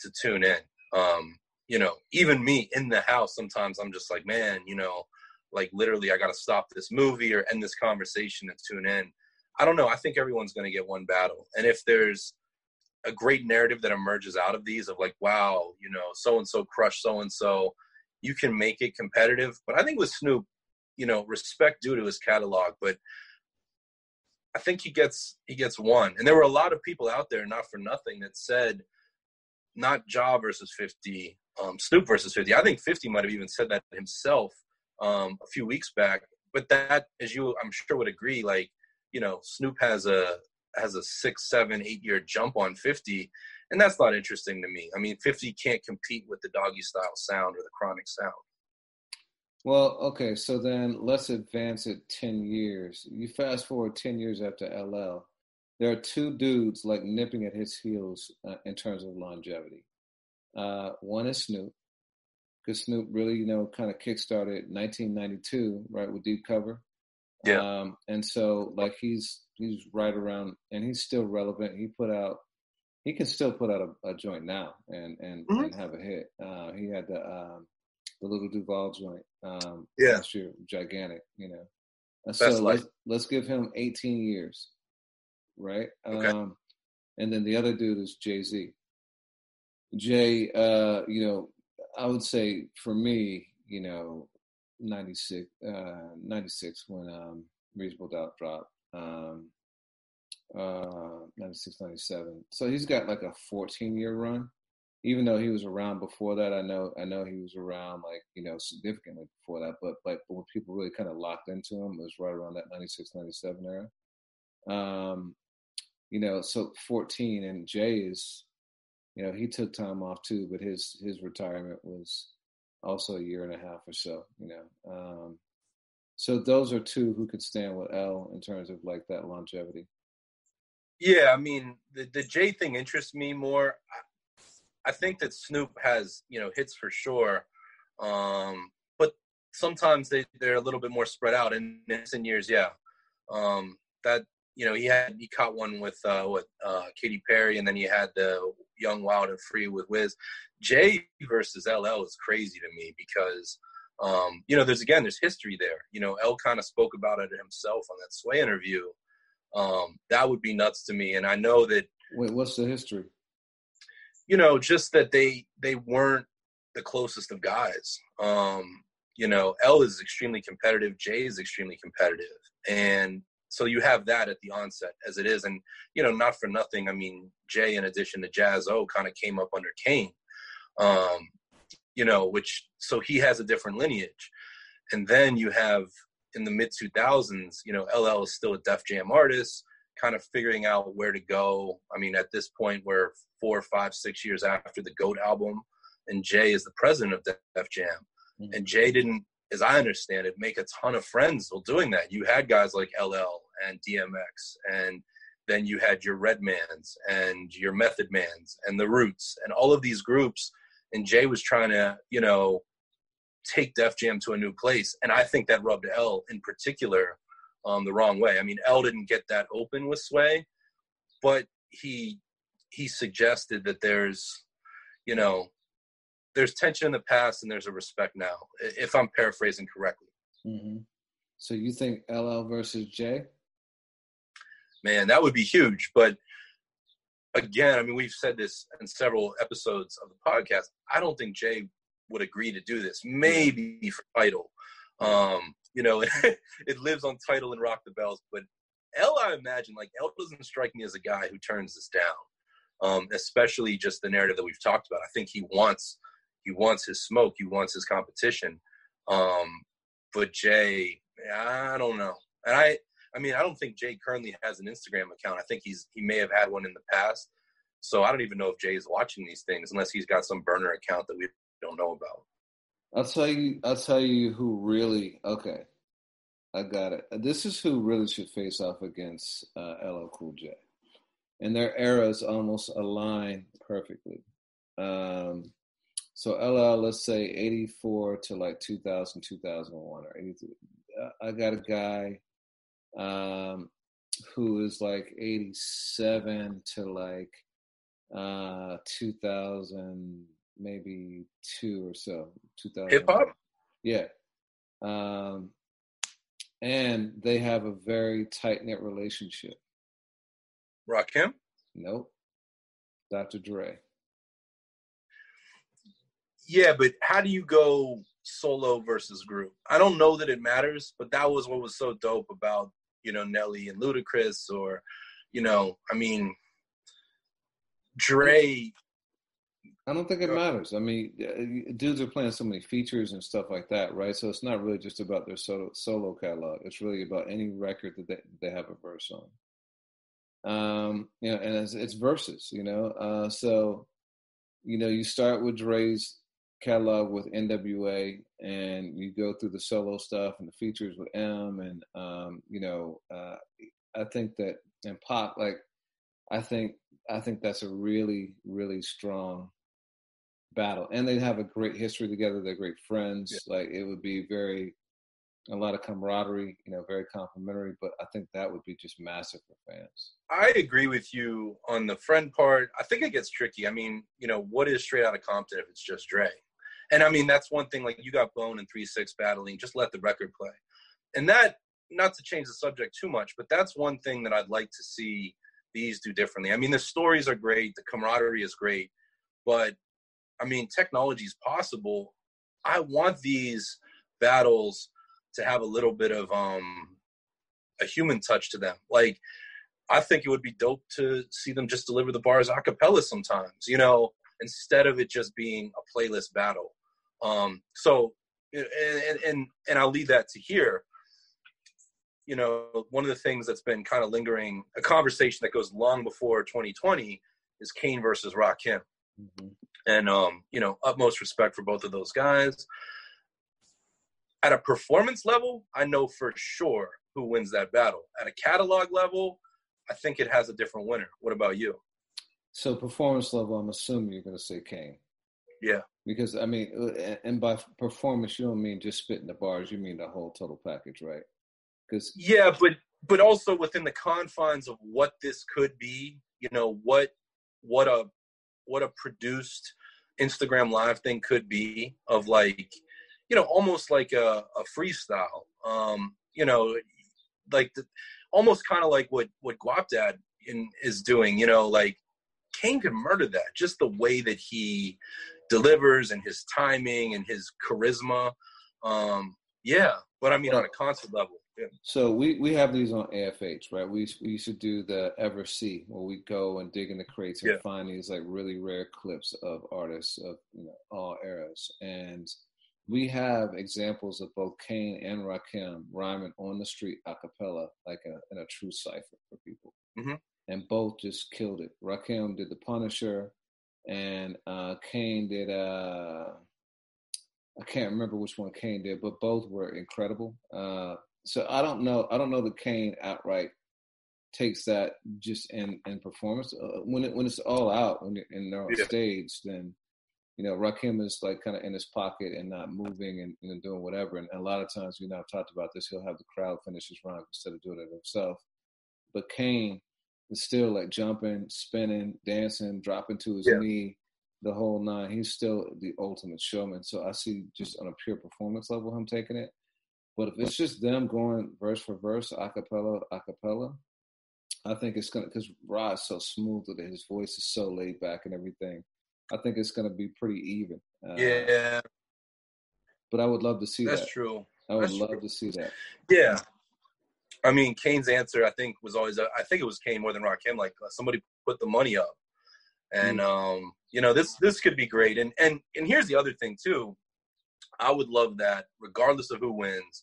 to tune in. Um, you know, even me in the house, sometimes I'm just like, man, you know, like literally I got to stop this movie or end this conversation and tune in. I don't know. I think everyone's going to get one battle. And if there's a great narrative that emerges out of these of like, wow, you know, so and so crushed so and so, you can make it competitive. But I think with Snoop, you know, respect due to his catalog, but I think he gets he gets one. And there were a lot of people out there, not for nothing, that said not Ja versus 50, um, Snoop versus 50. I think 50 might have even said that himself um, a few weeks back. But that, as you, I'm sure, would agree, like you know, Snoop has a has a six, seven, eight year jump on 50, and that's not interesting to me. I mean, 50 can't compete with the Doggystyle sound or the chronic sound. Well, okay, so then let's advance it 10 years. You fast forward 10 years after LL, there are two dudes like nipping at his heels uh, in terms of longevity. Uh, one is Snoop, because Snoop really, you know, kind of kickstarted 1992, right, with Deep Cover. Yeah. Um, and so, like, he's he's right around, and he's still relevant. He put out, he can still put out a, a joint now and and, mm-hmm. and have a hit. Uh, he had the um, the Lil Duval joint um, yeah. last year, gigantic, you know. And so let's, let's give him 18 years, right? Okay. Um, and then the other dude is Jay Z. Jay, uh, you know, I would say for me, you know, 96, uh, 96 when um, Reasonable Doubt dropped, um, uh, 96, 97. So he's got like a 14 year run. even though he was around before that, I know I know he was around like you know significantly before that. But but, but when people really kind of locked into him, it was right around that 96, 97 era. Um, you know, so 14 and Jay is, you know, he took time off too, but his his retirement was also a year and a half or so. You know, um, so those are two who could stand with L in terms of like that longevity. Yeah, I mean the the Jay thing interests me more. I think that Snoop has you know hits for sure, um, but sometimes they they're a little bit more spread out. In in years, yeah, um, that you know he had he caught one with uh, with uh, Katy Perry, and then he had the Young Wild and Free with Wiz. Jay versus LL is crazy to me because um, you know there's again there's history there. You know L kind of spoke about it himself on that Sway interview. Um, that would be nuts to me, and I know that. Wait, what's the history? you know, just that they they weren't the closest of guys. Um, you know, L is extremely competitive, Jay is extremely competitive, and so you have that at the onset as it is, and you know, not for nothing. I mean, Jay, in addition to Jaz-O, kind of came up under Kane, um, you know, which so he has a different lineage, and then you have in the mid 2000s, you know, LL is still a Def Jam artist kind of figuring out where to go. I mean, at this point, we're four, five, six years after the GOAT album, and Jay is the president of Def Jam. Mm-hmm. And Jay didn't, as I understand it, make a ton of friends while doing that. You had guys like LL and DMX, and then you had your Redmans and your Method Mans and the Roots and all of these groups. And Jay was trying to, you know, take Def Jam to a new place. And I think that rubbed L in particular um, the wrong way. I mean, L didn't get that open with Sway, but he he suggested that there's, you know, there's tension in the past and there's a respect now, if I'm paraphrasing correctly. Mm-hmm. So you think LL versus Jay? Man, that would be huge. But again, I mean, we've said this in several episodes of the podcast. I don't think Jay would agree to do this. Maybe for title. Um, you know, it lives on title and rock the bells. But L, I imagine, like L doesn't strike me as a guy who turns this down. Um, especially just the narrative that we've talked about. I think he wants he wants his smoke, he wants his competition. Um, but Jay, I don't know. And I I mean, I don't think Jay currently has an Instagram account. I think he's he may have had one in the past. So I don't even know if Jay is watching these things unless he's got some burner account that we don't know about. I'll tell you. I'll tell you who really. Okay, I got it. This is who really should face off against uh, LL Cool J, and their eras almost align perfectly. Um, so LL, let's say '84 to like 2000, 2001, or '83. I got a guy um, who is like '87 to like uh, 2000 maybe two or so. Two thousand hip hop. Yeah, um, and they have a very tight knit relationship. Rakim? Nope. Dr. Dre. Yeah, but how do you go solo versus group? I don't know that it matters, but that was what was so dope about you know Nelly and Ludacris, or you know, I mean, Dre I don't think it matters. I mean, dudes are playing so many features and stuff like that, right? So it's not really just about their solo solo catalog. It's really about any record that they, they have a verse on. Um, you know, and it's, it's verses, you know. Uh, so, you know, you start with Dre's catalog with NWA, and you go through the solo stuff and the features with Em, and um, you know, uh, I think that and Pop, like, I think I think that's a really really strong battle, and they have a great history together. They're great friends. Yeah. Like it would be very a lot of camaraderie, you know, very complimentary. But I think that would be just massive for fans. I agree with you on the friend part. I think it gets tricky. I mean, you know, what is straight out of Compton if it's just Dre? And I mean, that's one thing. Like you got Bone and Three Six battling. Just let the record play, and that not to change the subject too much, but that's one thing that I'd like to see these do differently. I mean, the stories are great, the camaraderie is great, but I mean, technology is possible. I want these battles to have a little bit of um, a human touch to them. Like, I think it would be dope to see them just deliver the bars a cappella sometimes, you know, instead of it just being a playlist battle. Um, so, and, and, and I'll leave that to here. You know, one of the things that's been kind of lingering, a conversation that goes long before 2020 is Kane versus Rakim. Mm-hmm. And, um, you know, utmost respect for both of those guys. At a performance level, I know for sure who wins that battle. At a catalog level, I think it has a different winner. What about you? So performance level, I'm assuming you're going to say Kane. Yeah. Because I mean, and by performance, you don't mean just spitting the bars. You mean the whole total package, right? Because yeah, but but also within the confines of what this could be. You know what what a what a produced Instagram live thing could be of like you know almost like a, a freestyle. Um, you know, like the, almost kind of like what what Guapdad in, is doing. You know, like Kane could murder that. Just the way that he delivers and his timing and his charisma. Um, yeah, but I mean on a concert level. Yeah. So we, we have these on AFH, right? We we used to do the Ever See, where we go and dig in the crates and yeah. find these like really rare clips of artists of you know all eras, and we have examples of both Kane and Rakim rhyming on the street a cappella, like a, in a true cipher for people. Mm-hmm. And both just killed it. Rakim did The Punisher, and uh, Kane did, uh, I can't remember which one Kane did, but both were incredible. Uh, so I don't know. I don't know that Kane outright takes that just in in performance. Uh, when it when it's all out, when you're in on yeah. stage, then you know, Rakim is like kind of in his pocket and not moving and you know, doing whatever. And, a lot of times, you know, I've talked about this, he'll have the crowd finish his rhyme instead of doing it himself. But Kane is still like jumping, spinning, dancing, dropping to his yeah. knee, the whole nine. He's still the ultimate showman. So I see just on a pure performance level him taking it. But if it's just them going verse for verse, acapella, acapella, I think it's gonna because Rod's so smooth with it. His voice is so laid back and everything. I think it's going to be pretty even. Uh, yeah. But I would love to see That's that. That's true. I would That's love true. to see that. Yeah. I mean, Kane's answer, I think, was always, uh, I think it was Kane more than Rakim. Like uh, somebody put the money up, and mm. um, you know, this this could be great. And and and here's the other thing too. I would love that, regardless of who wins.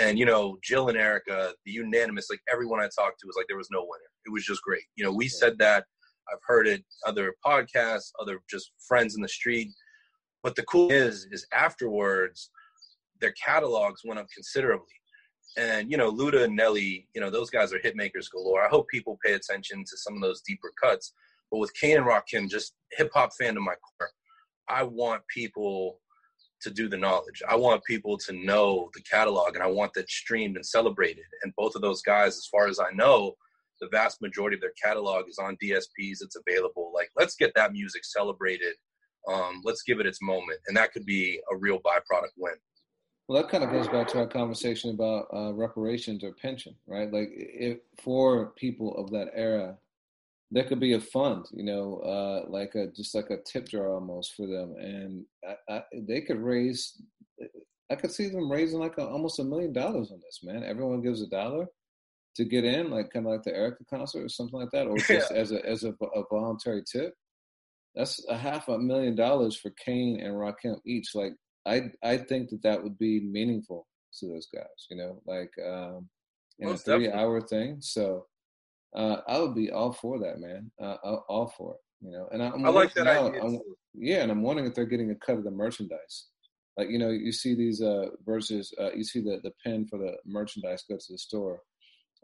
And you know, Jill and Erykah, the unanimous, like everyone I talked to was like there was no winner. It was just great. You know, we yeah. said that I've heard it other podcasts, other just friends in the street. But the cool is, is afterwards, their catalogs went up considerably. And you know, Luda and Nelly, you know, those guys are hit makers galore. I hope people pay attention to some of those deeper cuts. But with Kane and Rock, Rakim, just hip hop fan to my core, I want people to do the knowledge. I want people to know the catalog, and I want that streamed and celebrated. And both of those guys, as far as I know, the vast majority of their catalog is on DSPs. It's available. Like, let's get that music celebrated. Um, let's give it its moment, and that could be a real byproduct win. Well, that kind of goes back to our conversation about uh, reparations or pension, right? Like, if for people of that era, there could be a fund, you know, uh, like a just like a tip jar almost for them, and I, I, they could raise. I could see them raising like a, almost a million dollars on this, man. Everyone gives a dollar to get in, like kind of like the Erykah concert or something like that, or just yeah. as a as a, a, voluntary tip. That's a half a million dollars for Kane and Rakim each. Like I I think that that would be meaningful to those guys. You know, like um, in Most a three definitely. hour thing. So uh, I would be all for that, man. Uh, all for it. You know, and I'm I like that now, idea. yeah, and I'm wondering if they're getting a cut of the merchandise. Like you know, you see these uh, verses, uh, you see the the pin for the merchandise go to the store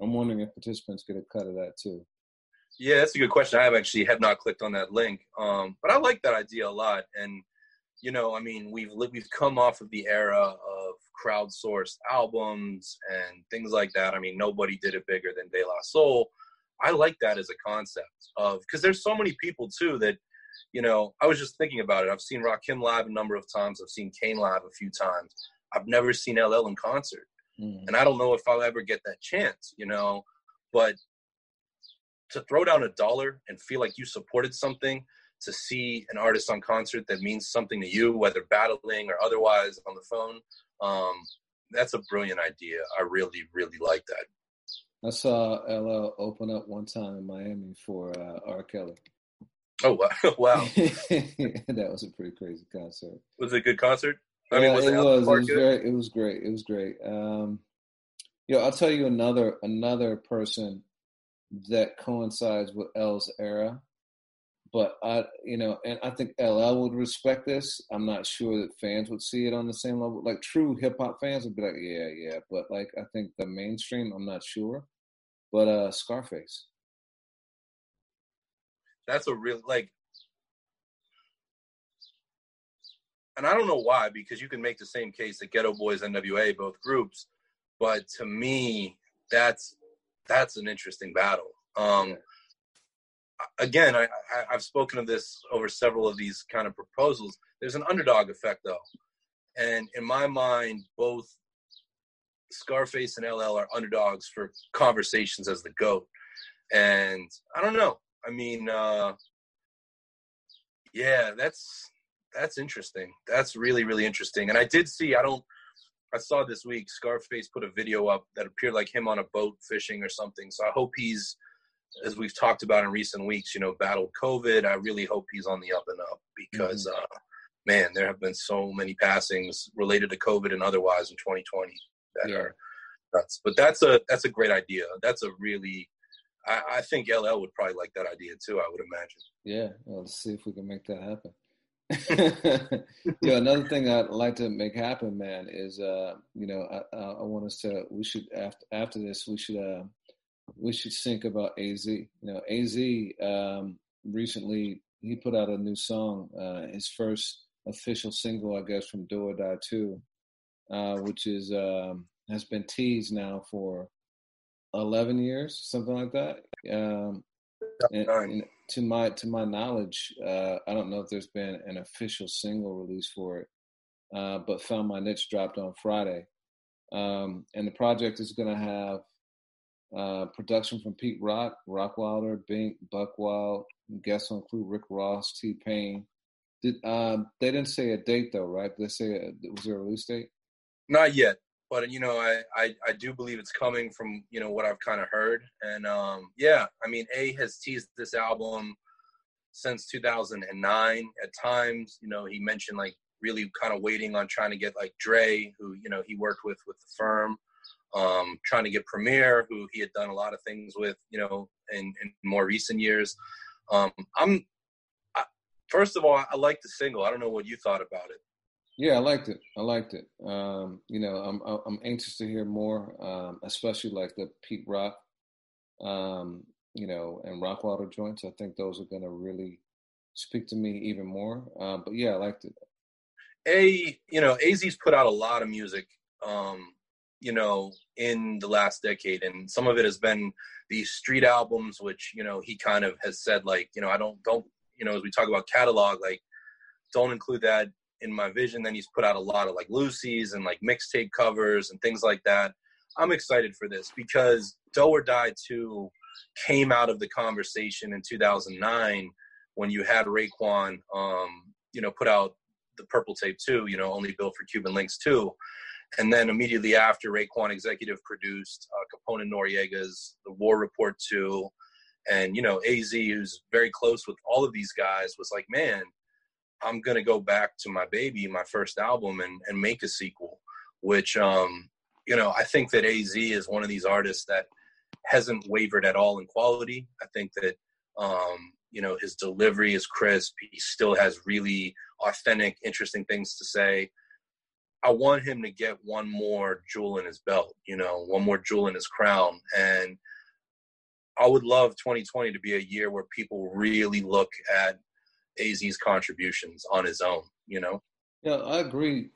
I'm wondering if participants get a cut of that too. Yeah, that's a good question. I have actually have not clicked on that link, um, but I like that idea a lot. And you know, I mean, we've we've come off of the era of crowdsourced albums and things like that. I mean, nobody did it bigger than De La Soul. I like that as a concept of because there's so many people too that you know. I was just thinking about it. I've seen Rock Rakim live a number of times. I've seen Kane live a few times. I've never seen LL in concert. Mm. And I don't know if I'll ever get that chance, you know, but to throw down a dollar and feel like you supported something, to see an artist on concert that means something to you, whether battling or otherwise on the phone, um, that's a brilliant idea. I really, really like that. I saw LL open up one time in Miami for uh, R. Kelly. Oh wow! wow, that was a pretty crazy concert. Was it a good concert? I mean, was it, it was. It was great. It was great. It was great. Um, you know, I'll tell you another another person that coincides with L's era, but I, you know, and I think LL would respect this. I'm not sure that fans would see it on the same level. Like true hip hop fans would be like, yeah, yeah, but like I think the mainstream, I'm not sure. But uh Scarface that's a real like and I don't know why, because you can make the same case that Geto Boys, NWA, both groups, but to me, that's that's an interesting battle. Um, again, I, have spoken of this over several of these kind of proposals. There's an underdog effect, though, and in my mind, both Scarface and LL are underdogs for conversations as the goat. And I don't know. I mean, uh, yeah, that's that's interesting. That's really really interesting. And I did see. I don't. I saw this week Scarface put a video up that appeared like him on a boat fishing or something. So I hope he's, as we've talked about in recent weeks, you know, battled COVID. I really hope he's on the up and up because, mm-hmm. uh, man, there have been so many passings related to COVID and otherwise in 2020 that yeah. are nuts. But that's a that's a great idea. That's a really I, I, think LL would probably like that idea too. I would imagine. Yeah, well, let's see if we can make that happen. yeah, another thing I'd like to make happen, man, is uh, you know, I, I want us to. We should after after this, we should uh, we should think about Az. You know, Az um, recently he put out a new song, uh, his first official single, I guess, from Do or Die Two, uh, which is um, has been teased now for 11 years, something like that. Um, and, and to my to my knowledge, uh, I don't know if there's been an official single release for it, uh, but Found My Niche dropped on Friday, um, and the project is going to have uh, production from Pete Rock, Rockwilder, Bink, Buckwild. Guests will include Rick Ross, T Pain. Did um, they didn't say a date though, right? Did they say a, was there a release date? Not yet but you know I, I i do believe it's coming from you know what i've kind of heard and um yeah i mean a has teased this album since 2009 at times you know he mentioned like really kind of waiting on trying to get like Dre who you know he worked with with the firm um trying to get Premier who he had done a lot of things with you know in, in more recent years um i'm I, first of all i like the single i don't know what you thought about it yeah, I liked it. I liked it. Um, you know, I'm I'm anxious to hear more, um, especially like the Pete Rock, um, you know, and Rockwilder joints. I think those are going to really speak to me even more. Uh, but yeah, I liked it. A, you know, AZ's put out a lot of music, um, you know, in the last decade, and some of it has been these street albums, which you know he kind of has said like, you know, I don't don't, you know, as we talk about catalog, like, don't include that in my vision. Then he's put out a lot of like loosies and like mixtape covers and things like that. I'm excited for this because Do or Die 2 came out of the conversation in 2009 when you had Raekwon, um, you know, put out the Purple Tape 2, you know, only built for Cuban Linx 2. And then immediately after, Raekwon executive produced uh, Capone and Noreaga's The War Report 2. And, you know, AZ, who's very close with all of these guys, was like, man, I'm gonna go back to my baby, my first album, and and make a sequel. Which um, you know, I think that Az is one of these artists that hasn't wavered at all in quality. I think that um, you know his delivery is crisp. He still has really authentic, interesting things to say. I want him to get one more jewel in his belt, you know, one more jewel in his crown. And I would love 2020 to be a year where people really look at AZ's contributions on his own, you know? Yeah, I agree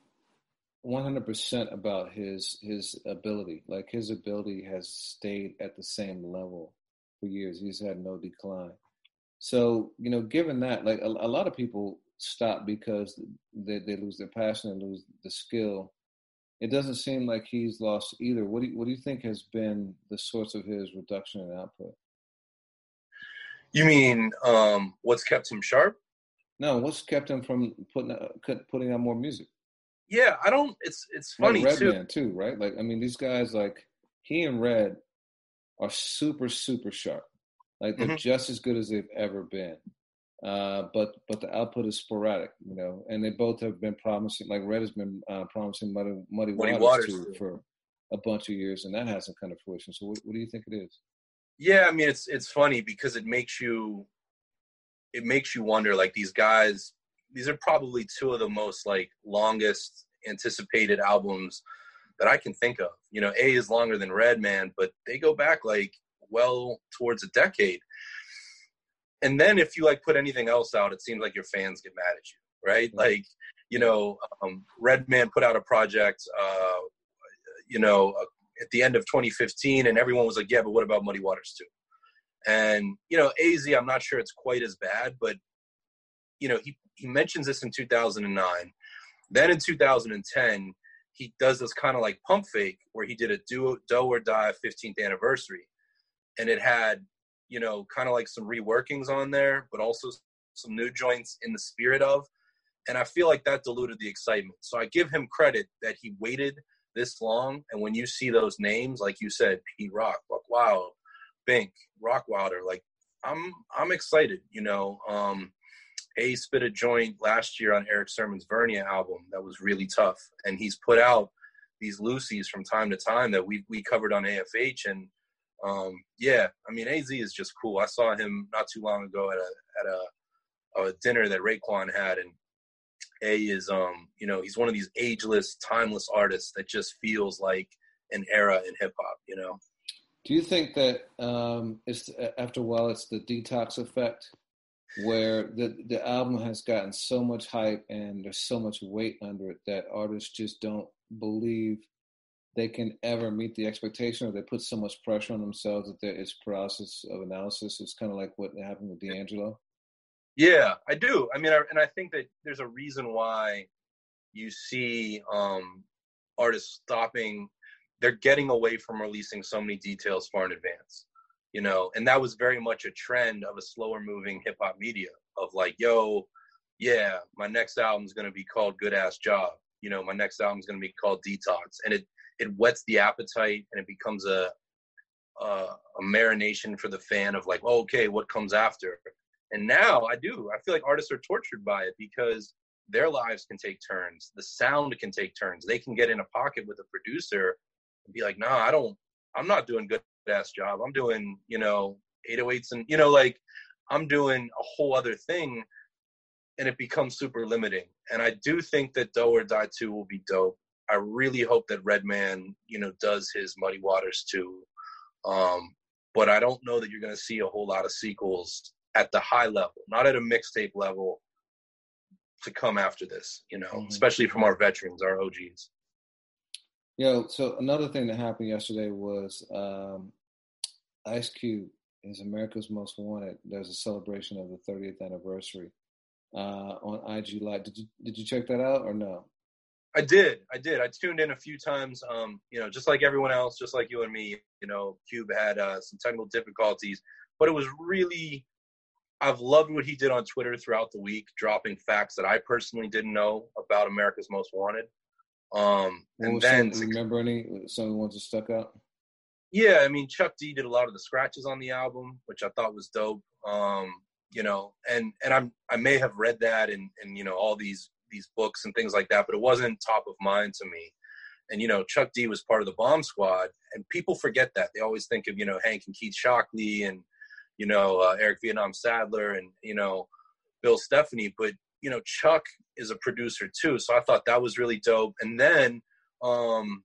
100% about his his ability. Like his ability has stayed at the same level for years. He's had no decline. So, you know, given that, like a, a lot of people stop because they, they lose their passion and lose the skill. It doesn't seem like he's lost either. What do you, what do you think has been the source of his reduction in output? You mean um, what's kept him sharp? No, what's kept him from putting uh, putting out more music? Yeah, I don't. It's it's funny like too. too, right? Like I mean, these guys like he and Red are super super sharp. Like they're mm-hmm. just as good as they've ever been. Uh, but but the output is sporadic, you know, and they both have been promising. Like Red has been uh, promising Muddy, Muddy, Muddy Waters, Waters for a bunch of years, and that hasn't come to fruition. So what, what do you think it is? Yeah, I mean it's it's funny because it makes you it makes you wonder. Like these guys, these are probably two of the most like longest anticipated albums that I can think of. You know, A is longer than Redman, but they go back like well towards a decade. And then if you like put anything else out, it seems like your fans get mad at you, right? Mm-hmm. Like, you know, um, Redman put out a project, uh, you know, uh, at the end of 2015, and everyone was like, "Yeah, but what about Muddy Waters too?" And you know, AZ, I'm not sure it's quite as bad, but you know, he he mentions this in 2009. Then in 2010, he does this kind of like pump fake where he did a do do or die 15th anniversary, and it had you know kind of like some reworkings on there, but also some new joints in the spirit of. And I feel like that diluted the excitement. So I give him credit that he waited this long, and when you see those names, like you said, Pete Rock, Buckwild, Bink, Rockwilder, like I'm I'm excited. You know, um, a spit a joint last year on Erick Sermon's Vernia album that was really tough, and he's put out these loosies from time to time that we we covered on AFH, and um, yeah, I mean Az is just cool. I saw him not too long ago at a at a, a dinner that Raekwon had, and A is um you know he's one of these ageless, timeless artists that just feels like an era in hip hop. You know. Do you think that um, it's after a while it's the detox effect? where the the album has gotten so much hype and there's so much weight under it that artists just don't believe they can ever meet the expectation or they put so much pressure on themselves that there is process of analysis. It's kind of like what happened with d'angelo. Yeah i do. I mean I, and i think that there's a reason why you see um artists stopping. They're getting away from releasing so many details far in advance you know and that was very much a trend of a slower moving hip hop media of like yo yeah my next album's going to be called good ass job. You know my next album's going to be called detox. And it it whets the appetite and it becomes a a, a marination for the fan of like oh, okay what comes after and now i do i feel like artists are tortured by it because their lives can take turns the sound can take turns they can get in a pocket with a producer and be like nah i don't i'm not doing good ass job. I'm doing, you know, 808s and, you know, like I'm doing a whole other thing and it becomes super limiting. And I do think that Do or Die 2 will be dope. I really hope that Redman, you know, does his Muddy Waters too. Um, but I don't know that you're going to see a whole lot of sequels at the high level, not at a mixtape level to come after this, you know, mm-hmm. especially from our veterans, our OGs. Yo, so another thing that happened yesterday was um, Ice Cube is America's Most Wanted. There's a celebration of the 30th anniversary uh, on IG Live. Did you did you check that out or no? I did. I did. I tuned in a few times. Um, you know, just like everyone else, just like you and me. You know, Cube had uh, some technical difficulties, but it was really. I've loved what he did on Twitter throughout the week, dropping facts that I personally didn't know about America's Most Wanted. Um, and then some, remember any some of the ones that stuck out? Yeah, I mean Chuck D did a lot of the scratches on the album, which I thought was dope. Um, you know, and and I'm I may have read that and and you know all these these books and things like that, but it wasn't top of mind to me. And you know, Chuck D was part of the Bomb Squad, and people forget that. They always think of you know Hank and Keith Shocklee and you know uh, Eric Vietnam Sadler and you know Bill Stephney, but you know, Chuck is a producer too, so I thought that was really dope. And then, um,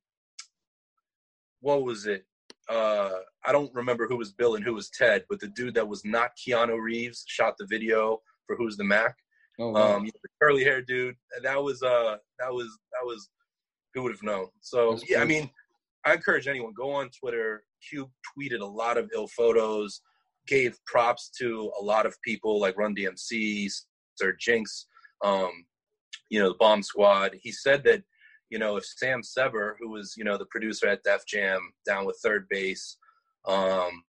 what was it? Uh, I don't remember who was Bill and who was Ted, but the dude that was not Keanu Reeves shot the video for Who's the Mack. Oh, wow. Um, curly hair dude. That was uh, that was that was who would have known. So That's yeah, cool. I mean, I encourage anyone go on Twitter. Cube tweeted a lot of ill photos, gave props to a lot of people like Run DMC, Sir Jinx, um, you know, the Bomb Squad. He said that, you know, if Sam Sever, who was, you know, the producer at Def Jam down with 3rd Bass, um,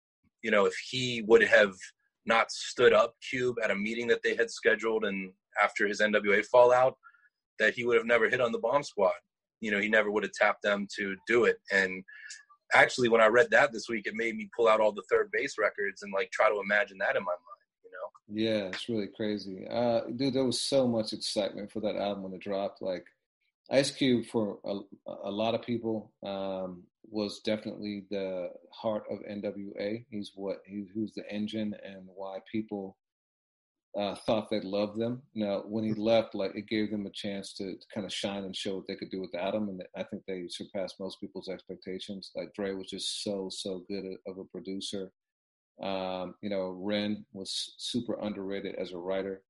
you know, if he would have not stood up Cube at a meeting that they had scheduled and after his NWA fallout, that he would have never hit on the Bomb Squad. You know, he never would have tapped them to do it. And actually, when I read that this week, it made me pull out all the 3rd Bass records and like try to imagine that in my mind. You know. Yeah, it's really crazy. Uh, dude, there was so much excitement for that album when it dropped. Like, Ice Cube, for a, a lot of people, um, was definitely the heart of NWA. He's what he, he was the engine and why people uh, thought they loved them. Now, when he left, like it gave them a chance to, to, kind of shine and show what they could do without him, and I think they surpassed most people's expectations. Like Dre was just so so good of a producer. Um, you know, Ren was super underrated as a writer.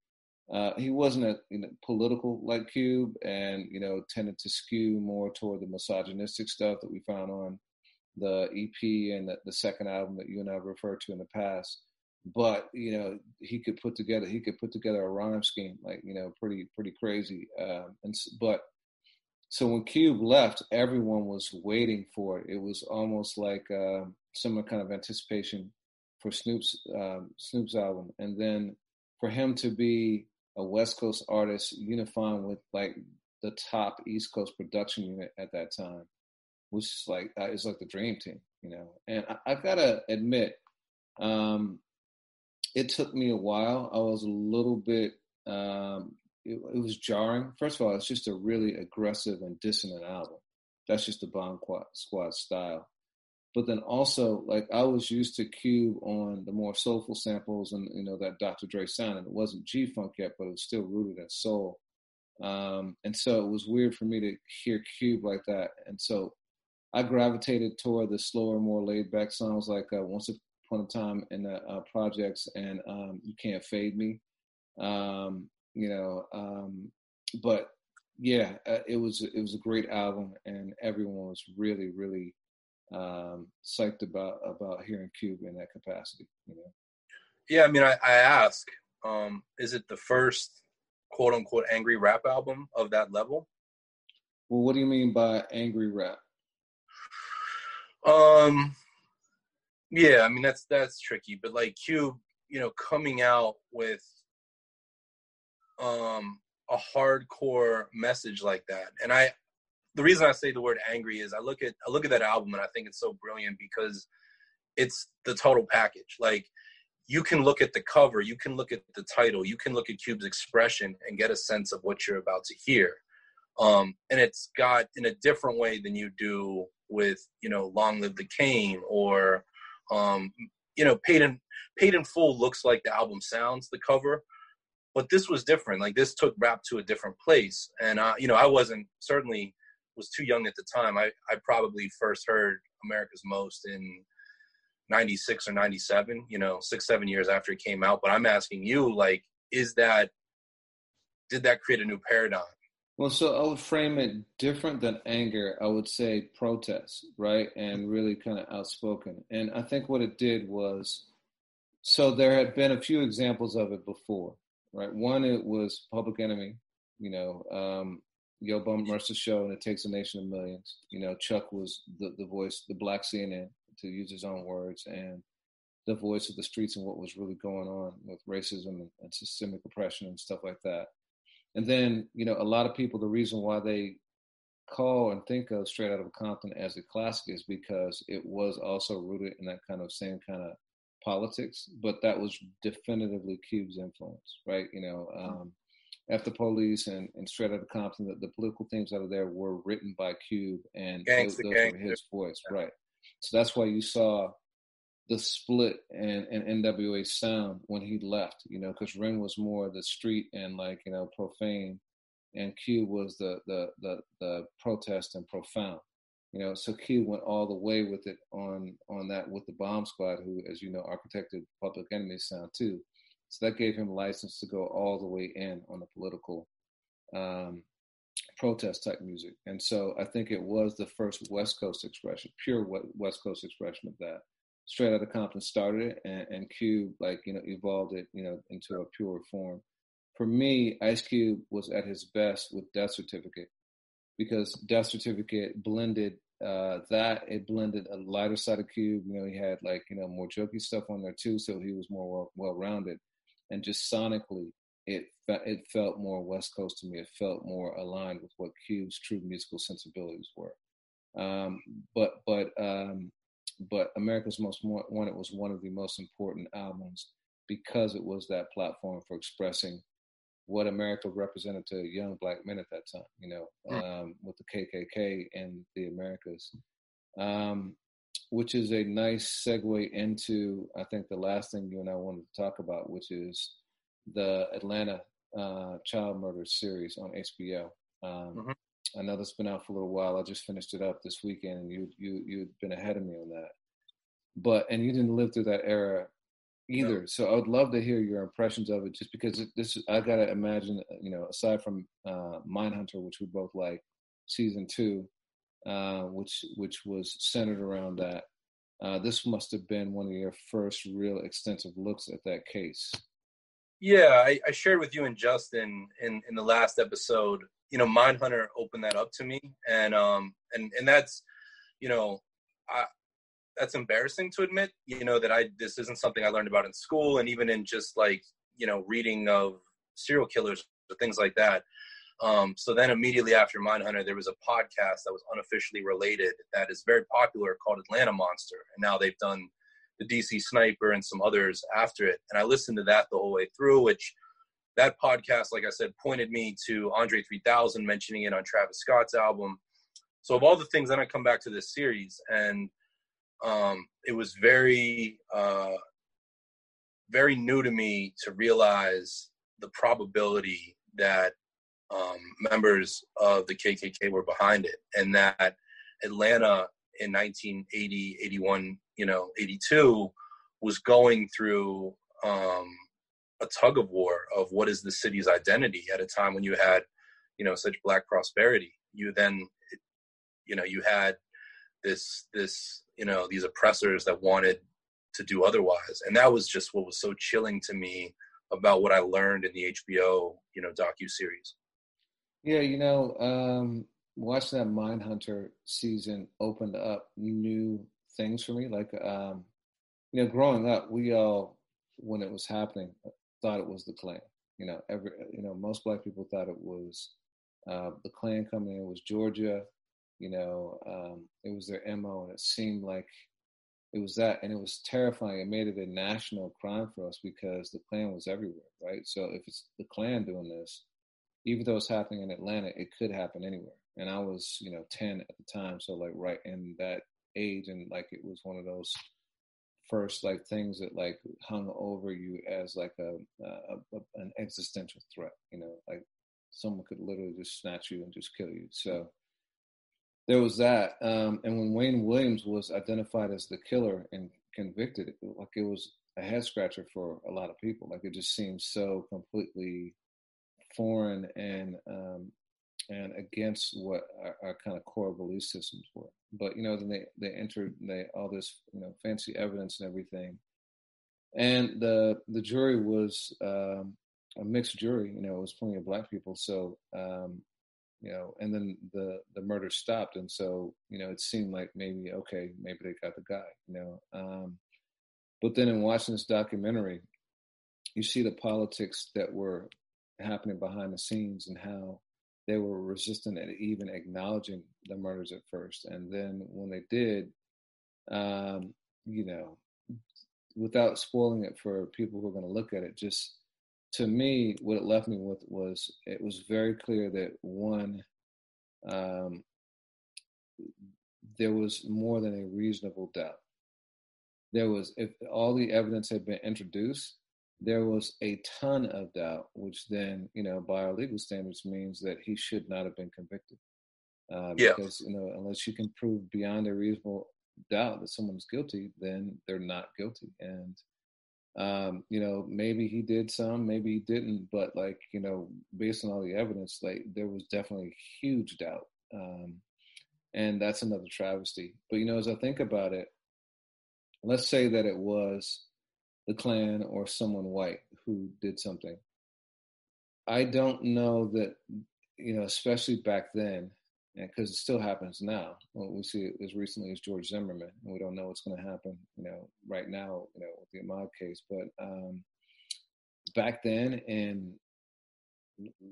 Uh, he wasn't a you know, political like Cube, and you know tended to skew more toward the misogynistic stuff that we found on the EP and the, the second album that you and I referred to in the past. But you know he could put together he could put together a rhyme scheme like you know pretty pretty crazy. Um, and but so when Cube left, everyone was waiting for it. It was almost like uh, some kind of anticipation for Snoop's um, Snoop's album, and then for him to be a West Coast artist unifying with like the top East Coast production unit at that time, which is like uh, it's like the dream team, you know. And I, I gotta admit, um, it took me a while. I was a little bit. Um, it, it was jarring. First of all, it's just a really aggressive and dissonant album. That's just the Bomb Squad style but then also like I was used to Cube on the more soulful samples and you know that Dr. Dre sound, and it wasn't G Funk yet, but it was still rooted in soul. Um, and so it was weird for me to hear Cube like that, and so I gravitated toward the slower, more laid back songs like uh, Once Upon a Time in the uh, projects and um, You Can't Fade Me. Um, you know, um, but yeah, uh, it was it was a great album, and everyone was really, really um, psyched about about hearing Cube in that capacity. You know. Yeah, I mean, I, I ask, um, is it the first quote unquote angry rap album of that level? Well, what do you mean by angry rap? Um, yeah, I mean that's that's tricky, but like Cube, you know, coming out with um a hardcore message like that, and I the reason I say the word angry is I look at I look at that album and I think it's so brilliant because it's the total package. Like you can look at the cover, you can look at the title, you can look at Cube's expression and get a sense of what you're about to hear. Um, and it's got in a different way than you do with you know Long Live the Kane or um, you know Paid in Paid in Full looks like the album sounds the cover, but this was different. Like this took rap to a different place, and you know I wasn't certainly was too young at the time. I, I probably first heard America's Most in 96 or 97, you know, six, seven years after it came out. But I'm asking you, like, is that, did that create a new paradigm? Well, so I would frame it different than anger. I would say protest, right? And really kind of outspoken. And I think what it did was, so there had been a few examples of it before, right? One, it was Public Enemy, you know, um, Yo Bum Rush the Show and It Takes a Nation of Millions. You know, Chuck was the, the voice, the black CNN, to use his own words, and the voice of the streets and what was really going on with racism and, and systemic oppression and stuff like that. And then, you know, a lot of people, the reason why they call and think of Straight Out of Compton as a classic is because it was also rooted in that kind of same kind of politics, but that was definitively Cube's influence, right? You know, um, F the Police and, and Straight Outta Compton, the, the political themes out of there were written by Cube and those, those were his voice, right? So that's why you saw the split and, and NWA sound when he left, you know, because Ren was more the street and like, you know, profane and Cube was the, the, the, the protest and profound. You know, so Cube went all the way with it on on that with the Bomb Squad, who, as you know, architected Public Enemy sound too. So that gave him license to go all the way in on the political um, protest type music. And so I think it was the first West Coast expression, pure West Coast expression of that. Straight out of Compton started it, and, and Cube like you know evolved it you know into a pure form. For me, Ice Cube was at his best with Death Certificate because Death Certificate blended uh, that it blended a lighter side of Cube. You know, he had like you know more jokey stuff on there too, so he was more well, rounded and just sonically, it it felt more West Coast to me. It felt more aligned with what Cube's true musical sensibilities were. Um, but but um, but America's Most Wanted was one of the most important albums because it was that platform for expressing what America represented to young black men at that time, you know, um, with the KKK and the Americas, um, which is a nice segue into, I think, the last thing you and I wanted to talk about, which is the Atlanta uh, child murder series on HBO. Um, mm-hmm. I know that's been out for a little while. I just finished it up this weekend, and you you you'd been ahead of me on that. But and you didn't live through that era either. No. So I would love to hear your impressions of it, just because it, this I gotta imagine, you know, aside from uh, Mindhunter, which we both like, season two, uh, which which was centered around that. Uh, this must have been one of your first real extensive looks at that case. Yeah, I, I shared with you and Justin in in the last episode. You know, Mindhunter opened that up to me, and um, and and that's, you know, I that's embarrassing to admit, you know, that I this isn't something I learned about in school and even in just like, you know, reading of serial killers or things like that. Um, so then immediately after Mindhunter, there was a podcast that was unofficially related that is very popular called Atlanta Monster. And now they've done the DC Sniper and some others after it. And I listened to that the whole way through, which that podcast, like I said, pointed me to Andre 3000 mentioning it on Travis Scott's album. So of all the things, then I come back to this series and um, it was very uh, very new to me to realize the probability that um, members of the KKK were behind it, and that Atlanta in 1980, 81, you know, 82 was going through um, a tug of war of what is the city's identity at a time when you had, you know, such black prosperity. You then, you know, you had this this you know these oppressors that wanted to do otherwise. And that was just what was so chilling to me about what i learned in the hbo you know docu series yeah you know um watching that mindhunter season opened up new things for me like um you know growing up we all when it was happening thought it was the klan you know every you know most black people thought it was uh, the klan coming in was georgia you know, um, it was their MO, and it seemed like it was that, and it was terrifying. It made it a national crime for us because the Klan was everywhere, right? So if it's the Klan doing this, even though it's happening in Atlanta, it could happen anywhere. And I was, you know, 10 at the time, so like right in that age, and like it was one of those first like things that like hung over you as like a, a, a an existential threat, you know, like someone could literally just snatch you and just kill you. So there was that. Um, and when Wayne Williams was identified as the killer and convicted, like it was a head scratcher for a lot of people. Like it just seemed so completely foreign and um, and against what our, our, kind of core belief systems were. But you know, then they they entered they all this you know fancy evidence and everything, and the the jury was um, a mixed jury. You know, it was plenty of black people, so um, you know, and then the the murder stopped, and so you know, it seemed like maybe okay, maybe they got the guy, you know. Um, but then in watching this documentary, you see the politics that were happening behind the scenes and how they were resistant at even acknowledging the murders at first, and then when they did, um, you know, without spoiling it for people who are going to look at it, just to me, what it left me with was it was very clear that one, um, there was more than a reasonable doubt. There was, if all the evidence had been introduced, there was a ton of doubt, which then, you know, by our legal standards means that he should not have been convicted. Uh, because, yeah. you know, unless you can prove beyond a reasonable doubt that someone's guilty, then they're not guilty. And um, you know, maybe he did some, maybe he didn't, but like, you know, based on all the evidence, like there was definitely huge doubt. Um, and that's another travesty. But you know, as I think about it, let's say that it was the Klan or someone white who did something. I don't know that, you know, especially back then, because it still happens now. Well, we see it as recently as George Zimmerman, and we don't know what's going to happen, you know, right now, you know, with the Ahmaud case. But um, back then, in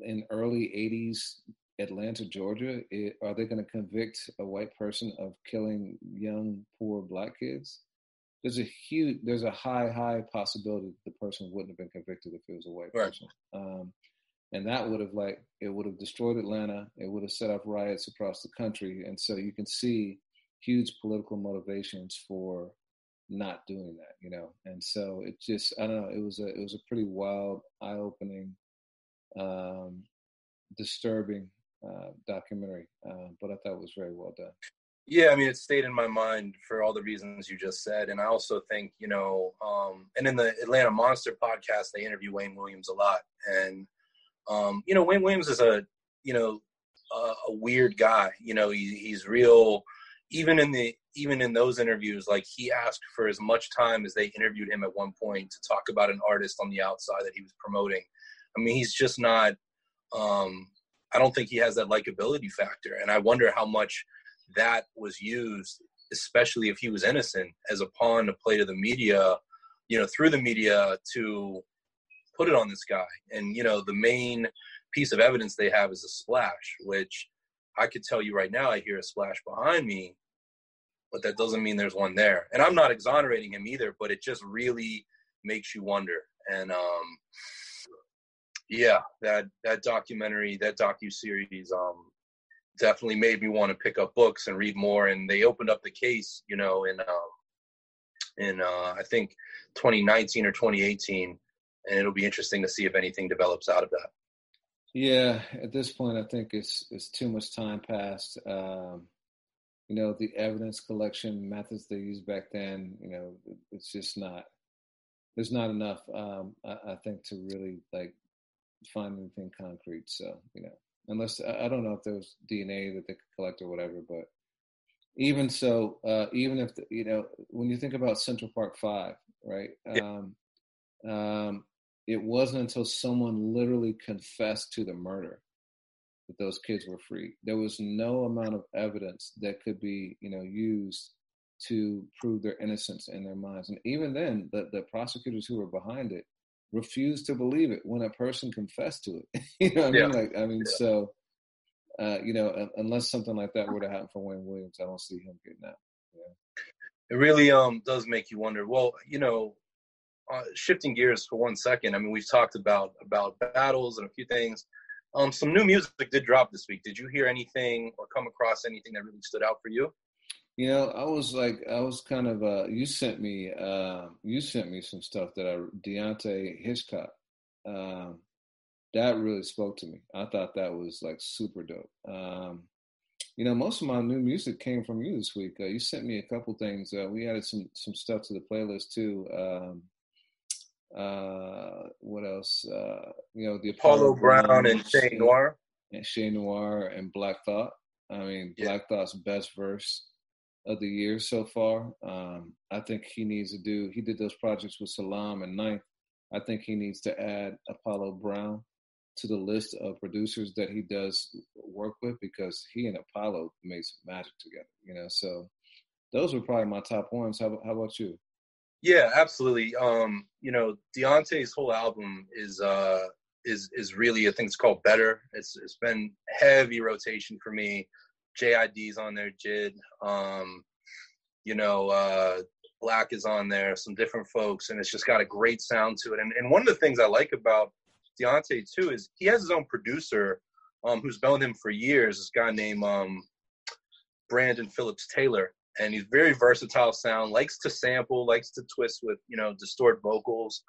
in early '80s Atlanta, Georgia, it, are they going to convict a white person of killing young, poor black kids? There's a huge, there's a high, high possibility that the person wouldn't have been convicted if it was a white Right. person. Um, and that would have like it would have destroyed Atlanta. It would have set up riots across the country, and so you can see huge political motivations for not doing that, you know. And so it just, I don't know, it was a it was a pretty wild, eye opening, um, disturbing uh, documentary, uh, but I thought it was very well done. Yeah, I mean, it stayed in my mind for all the reasons you just said, and I also think you know, um, and in the Atlanta Monster podcast, they interview Wayne Williams a lot, and um, you know, Wayne Williams is a you know a, a weird guy. You know, he, he's real. Even in the even in those interviews, like he asked for as much time as they interviewed him at one point to talk about an artist on the outside that he was promoting. I mean, he's just not. Um, I don't think he has that likability factor, and I wonder how much that was used, especially if he was innocent, as a pawn to play to the media, you know, through the media to put it on this guy. And, you know, the main piece of evidence they have is a splash, which I could tell you right now, I hear a splash behind me, but that doesn't mean there's one there. And I'm not exonerating him either, but it just really makes you wonder. And, um, yeah, that, that documentary, that docu series, um, definitely made me want to pick up books and read more. And they opened up the case, you know, in um, in uh, I think 2019 or 2018, and it'll be interesting to see if anything develops out of that. Yeah, at this point, I think it's it's too much time passed. Um, you know, the evidence collection methods they used back then, you know, it's just not. There's not enough, um, I, I think, to really like find anything concrete. So, you know, unless I don't know if there was DNA that they could collect or whatever, but even so, uh, even if the, you know when you think about Central Park Five, right? Um, um, it wasn't until someone literally confessed to the murder that those kids were free. There was no amount of evidence that could be you know used to prove their innocence in their minds, and even then, the the prosecutors who were behind it refused to believe it when a person confessed to it. you know what I mean? Like, I mean, Yeah. so, uh, you know, unless something like that were to happen for Wayne Williams, I don't see him getting out. It really um does make you wonder. Well, you know, uh, shifting gears for one second. I mean, we've talked about about battles and a few things. Um, some new music did drop this week. Did you hear anything or come across anything that really stood out for you? You know, I was like, I was kind of, uh, you sent me, uh, you sent me some stuff that I, Deante Hitchcock, um, that really spoke to me. I thought that was like super dope. Um, you know, most of my new music came from you this week. Uh, you sent me a couple things. Uh, we added some some stuff to the playlist too. Um, uh, what else? Uh, you know, the Apollo Brown Brown, and Shane Noir. and Che Noir and Black Thought. I mean, Yeah. Black Thought's best verse of the year so far. Um, I think he needs to do. He did those projects with Salaam and Ninth. I think he needs to add Apollo Brown to the list of producers that he does work with because he and Apollo made some magic together. You know, so those were probably my top ones. How, how about you? Yeah, absolutely. Um, you know, Deante's whole album is uh is is really I think it's called Better. It's it's been heavy rotation for me. JID's on there, Jid. Um, you know, uh Black is on there, some different folks, and it's just got a great sound to it. And and one of the things I like about Deante too is he has his own producer, um, who's been with him for years, this guy named um Brandon Phillips Taylor and he's very versatile sound likes to sample likes to twist with you know distort vocals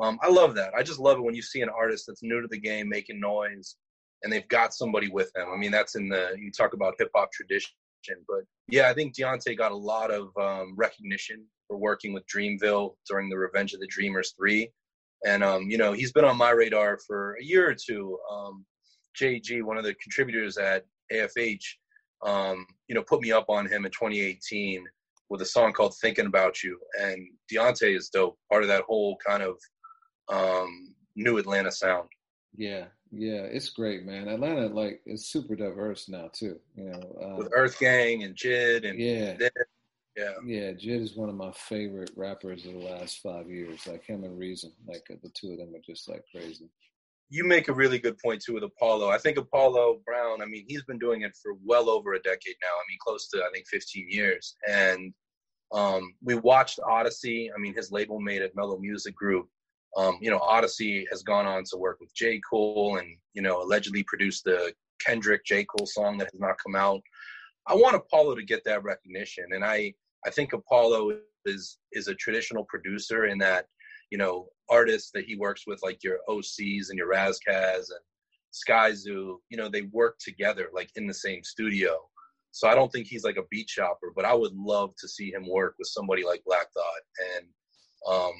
um, i love that i just love it when you see an artist that's new to the game making noise and they've got somebody with them i mean that's in the you talk about hip-hop tradition but yeah i think Deante got a lot of um, recognition for working with dreamville during the revenge of the dreamers 3 and um, you know he's been on my radar for a year or two um, jg one of the contributors at afh um, you know, put me up on him in 2018 with a song called "Thinking About You," and Deante is dope. Part of that whole kind of um, new Atlanta sound. Yeah, yeah, it's great, man. Atlanta like is super diverse now too. You know, um, with Earth Gang and Jid and yeah, Did. yeah, Yeah, Jid is one of my favorite rappers of the last five years. Like him and Reason, like the two of them are just like crazy. You make a really good point too with Apollo. I think Apollo Brown. I mean, he's been doing it for well over a decade now. I mean, close to I think 15 years, and Um, we watched Oddisee. I mean, his label made it Mello Music Group. Um, you know, Oddisee has gone on to work with J. Cole and, you know, allegedly produced the Kendrick J. Cole song that has not come out. I want Apollo to get that recognition. And I, I think Apollo is is a traditional producer in that, you know, artists that he works with, like your OCs and your Ras Kass and Skyzoo, you know, they work together like in the same studio. So I don't think he's like a beat shopper, but I would love to see him work with somebody like Black Thought. And um,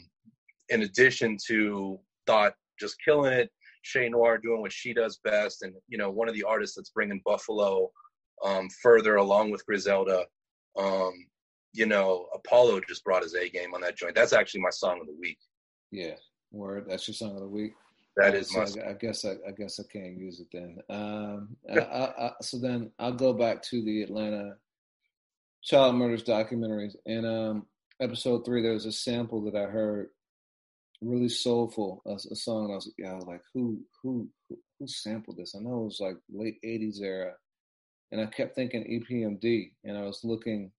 in addition to Thought just killing it, Che Noir doing what she does best, and you know, one of the artists that's bringing Buffalo um, further along with Griselda. Um, you know, Apollo just brought his A game on that joint. That's actually my song of the week. Yeah, word. That's your song of the week. That is my. So I, I, guess I, I, guess I can't use it then. Um, I, so then I'll go back to the Atlanta child murders documentaries. And um, episode three, there was a sample that I heard, really soulful, a, a song. I was, I was like, who, who, who, sampled this? I know it was like late '80s era, and I kept thinking EPMD, and I was looking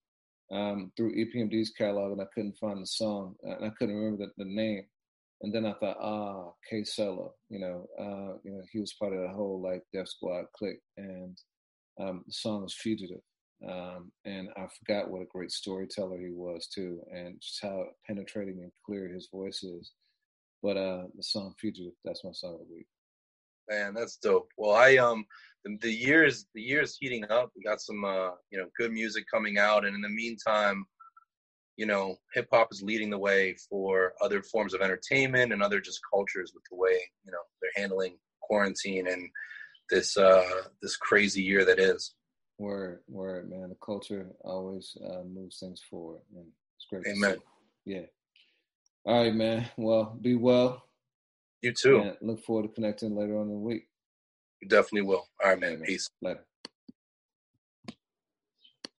um, through EPMD's catalog, and I couldn't find the song, and I couldn't remember the, the name. And then I thought, ah, K Solo, you know, uh, you know, he was part of the whole like Def Squad clique, and um, the song was Fugitive. Um, and I forgot what a great storyteller he was too, and just how penetrating and clear his voice is. But uh, the song "Fugitive" that's my song of the week. Man, that's dope. Well, I um, the, the years the years heating up. We got some uh, you know, good music coming out, and in the meantime, you know, hip hop is leading the way for other forms of entertainment and other just cultures with the way you know they're handling quarantine and this uh this crazy year that is. Word, word, man. The culture always uh, moves things forward, and it's great. Amen. Yeah. All right, man. Well, be well. You too. And look forward to connecting later on in the week. You definitely will. All right, man. Peace. Later.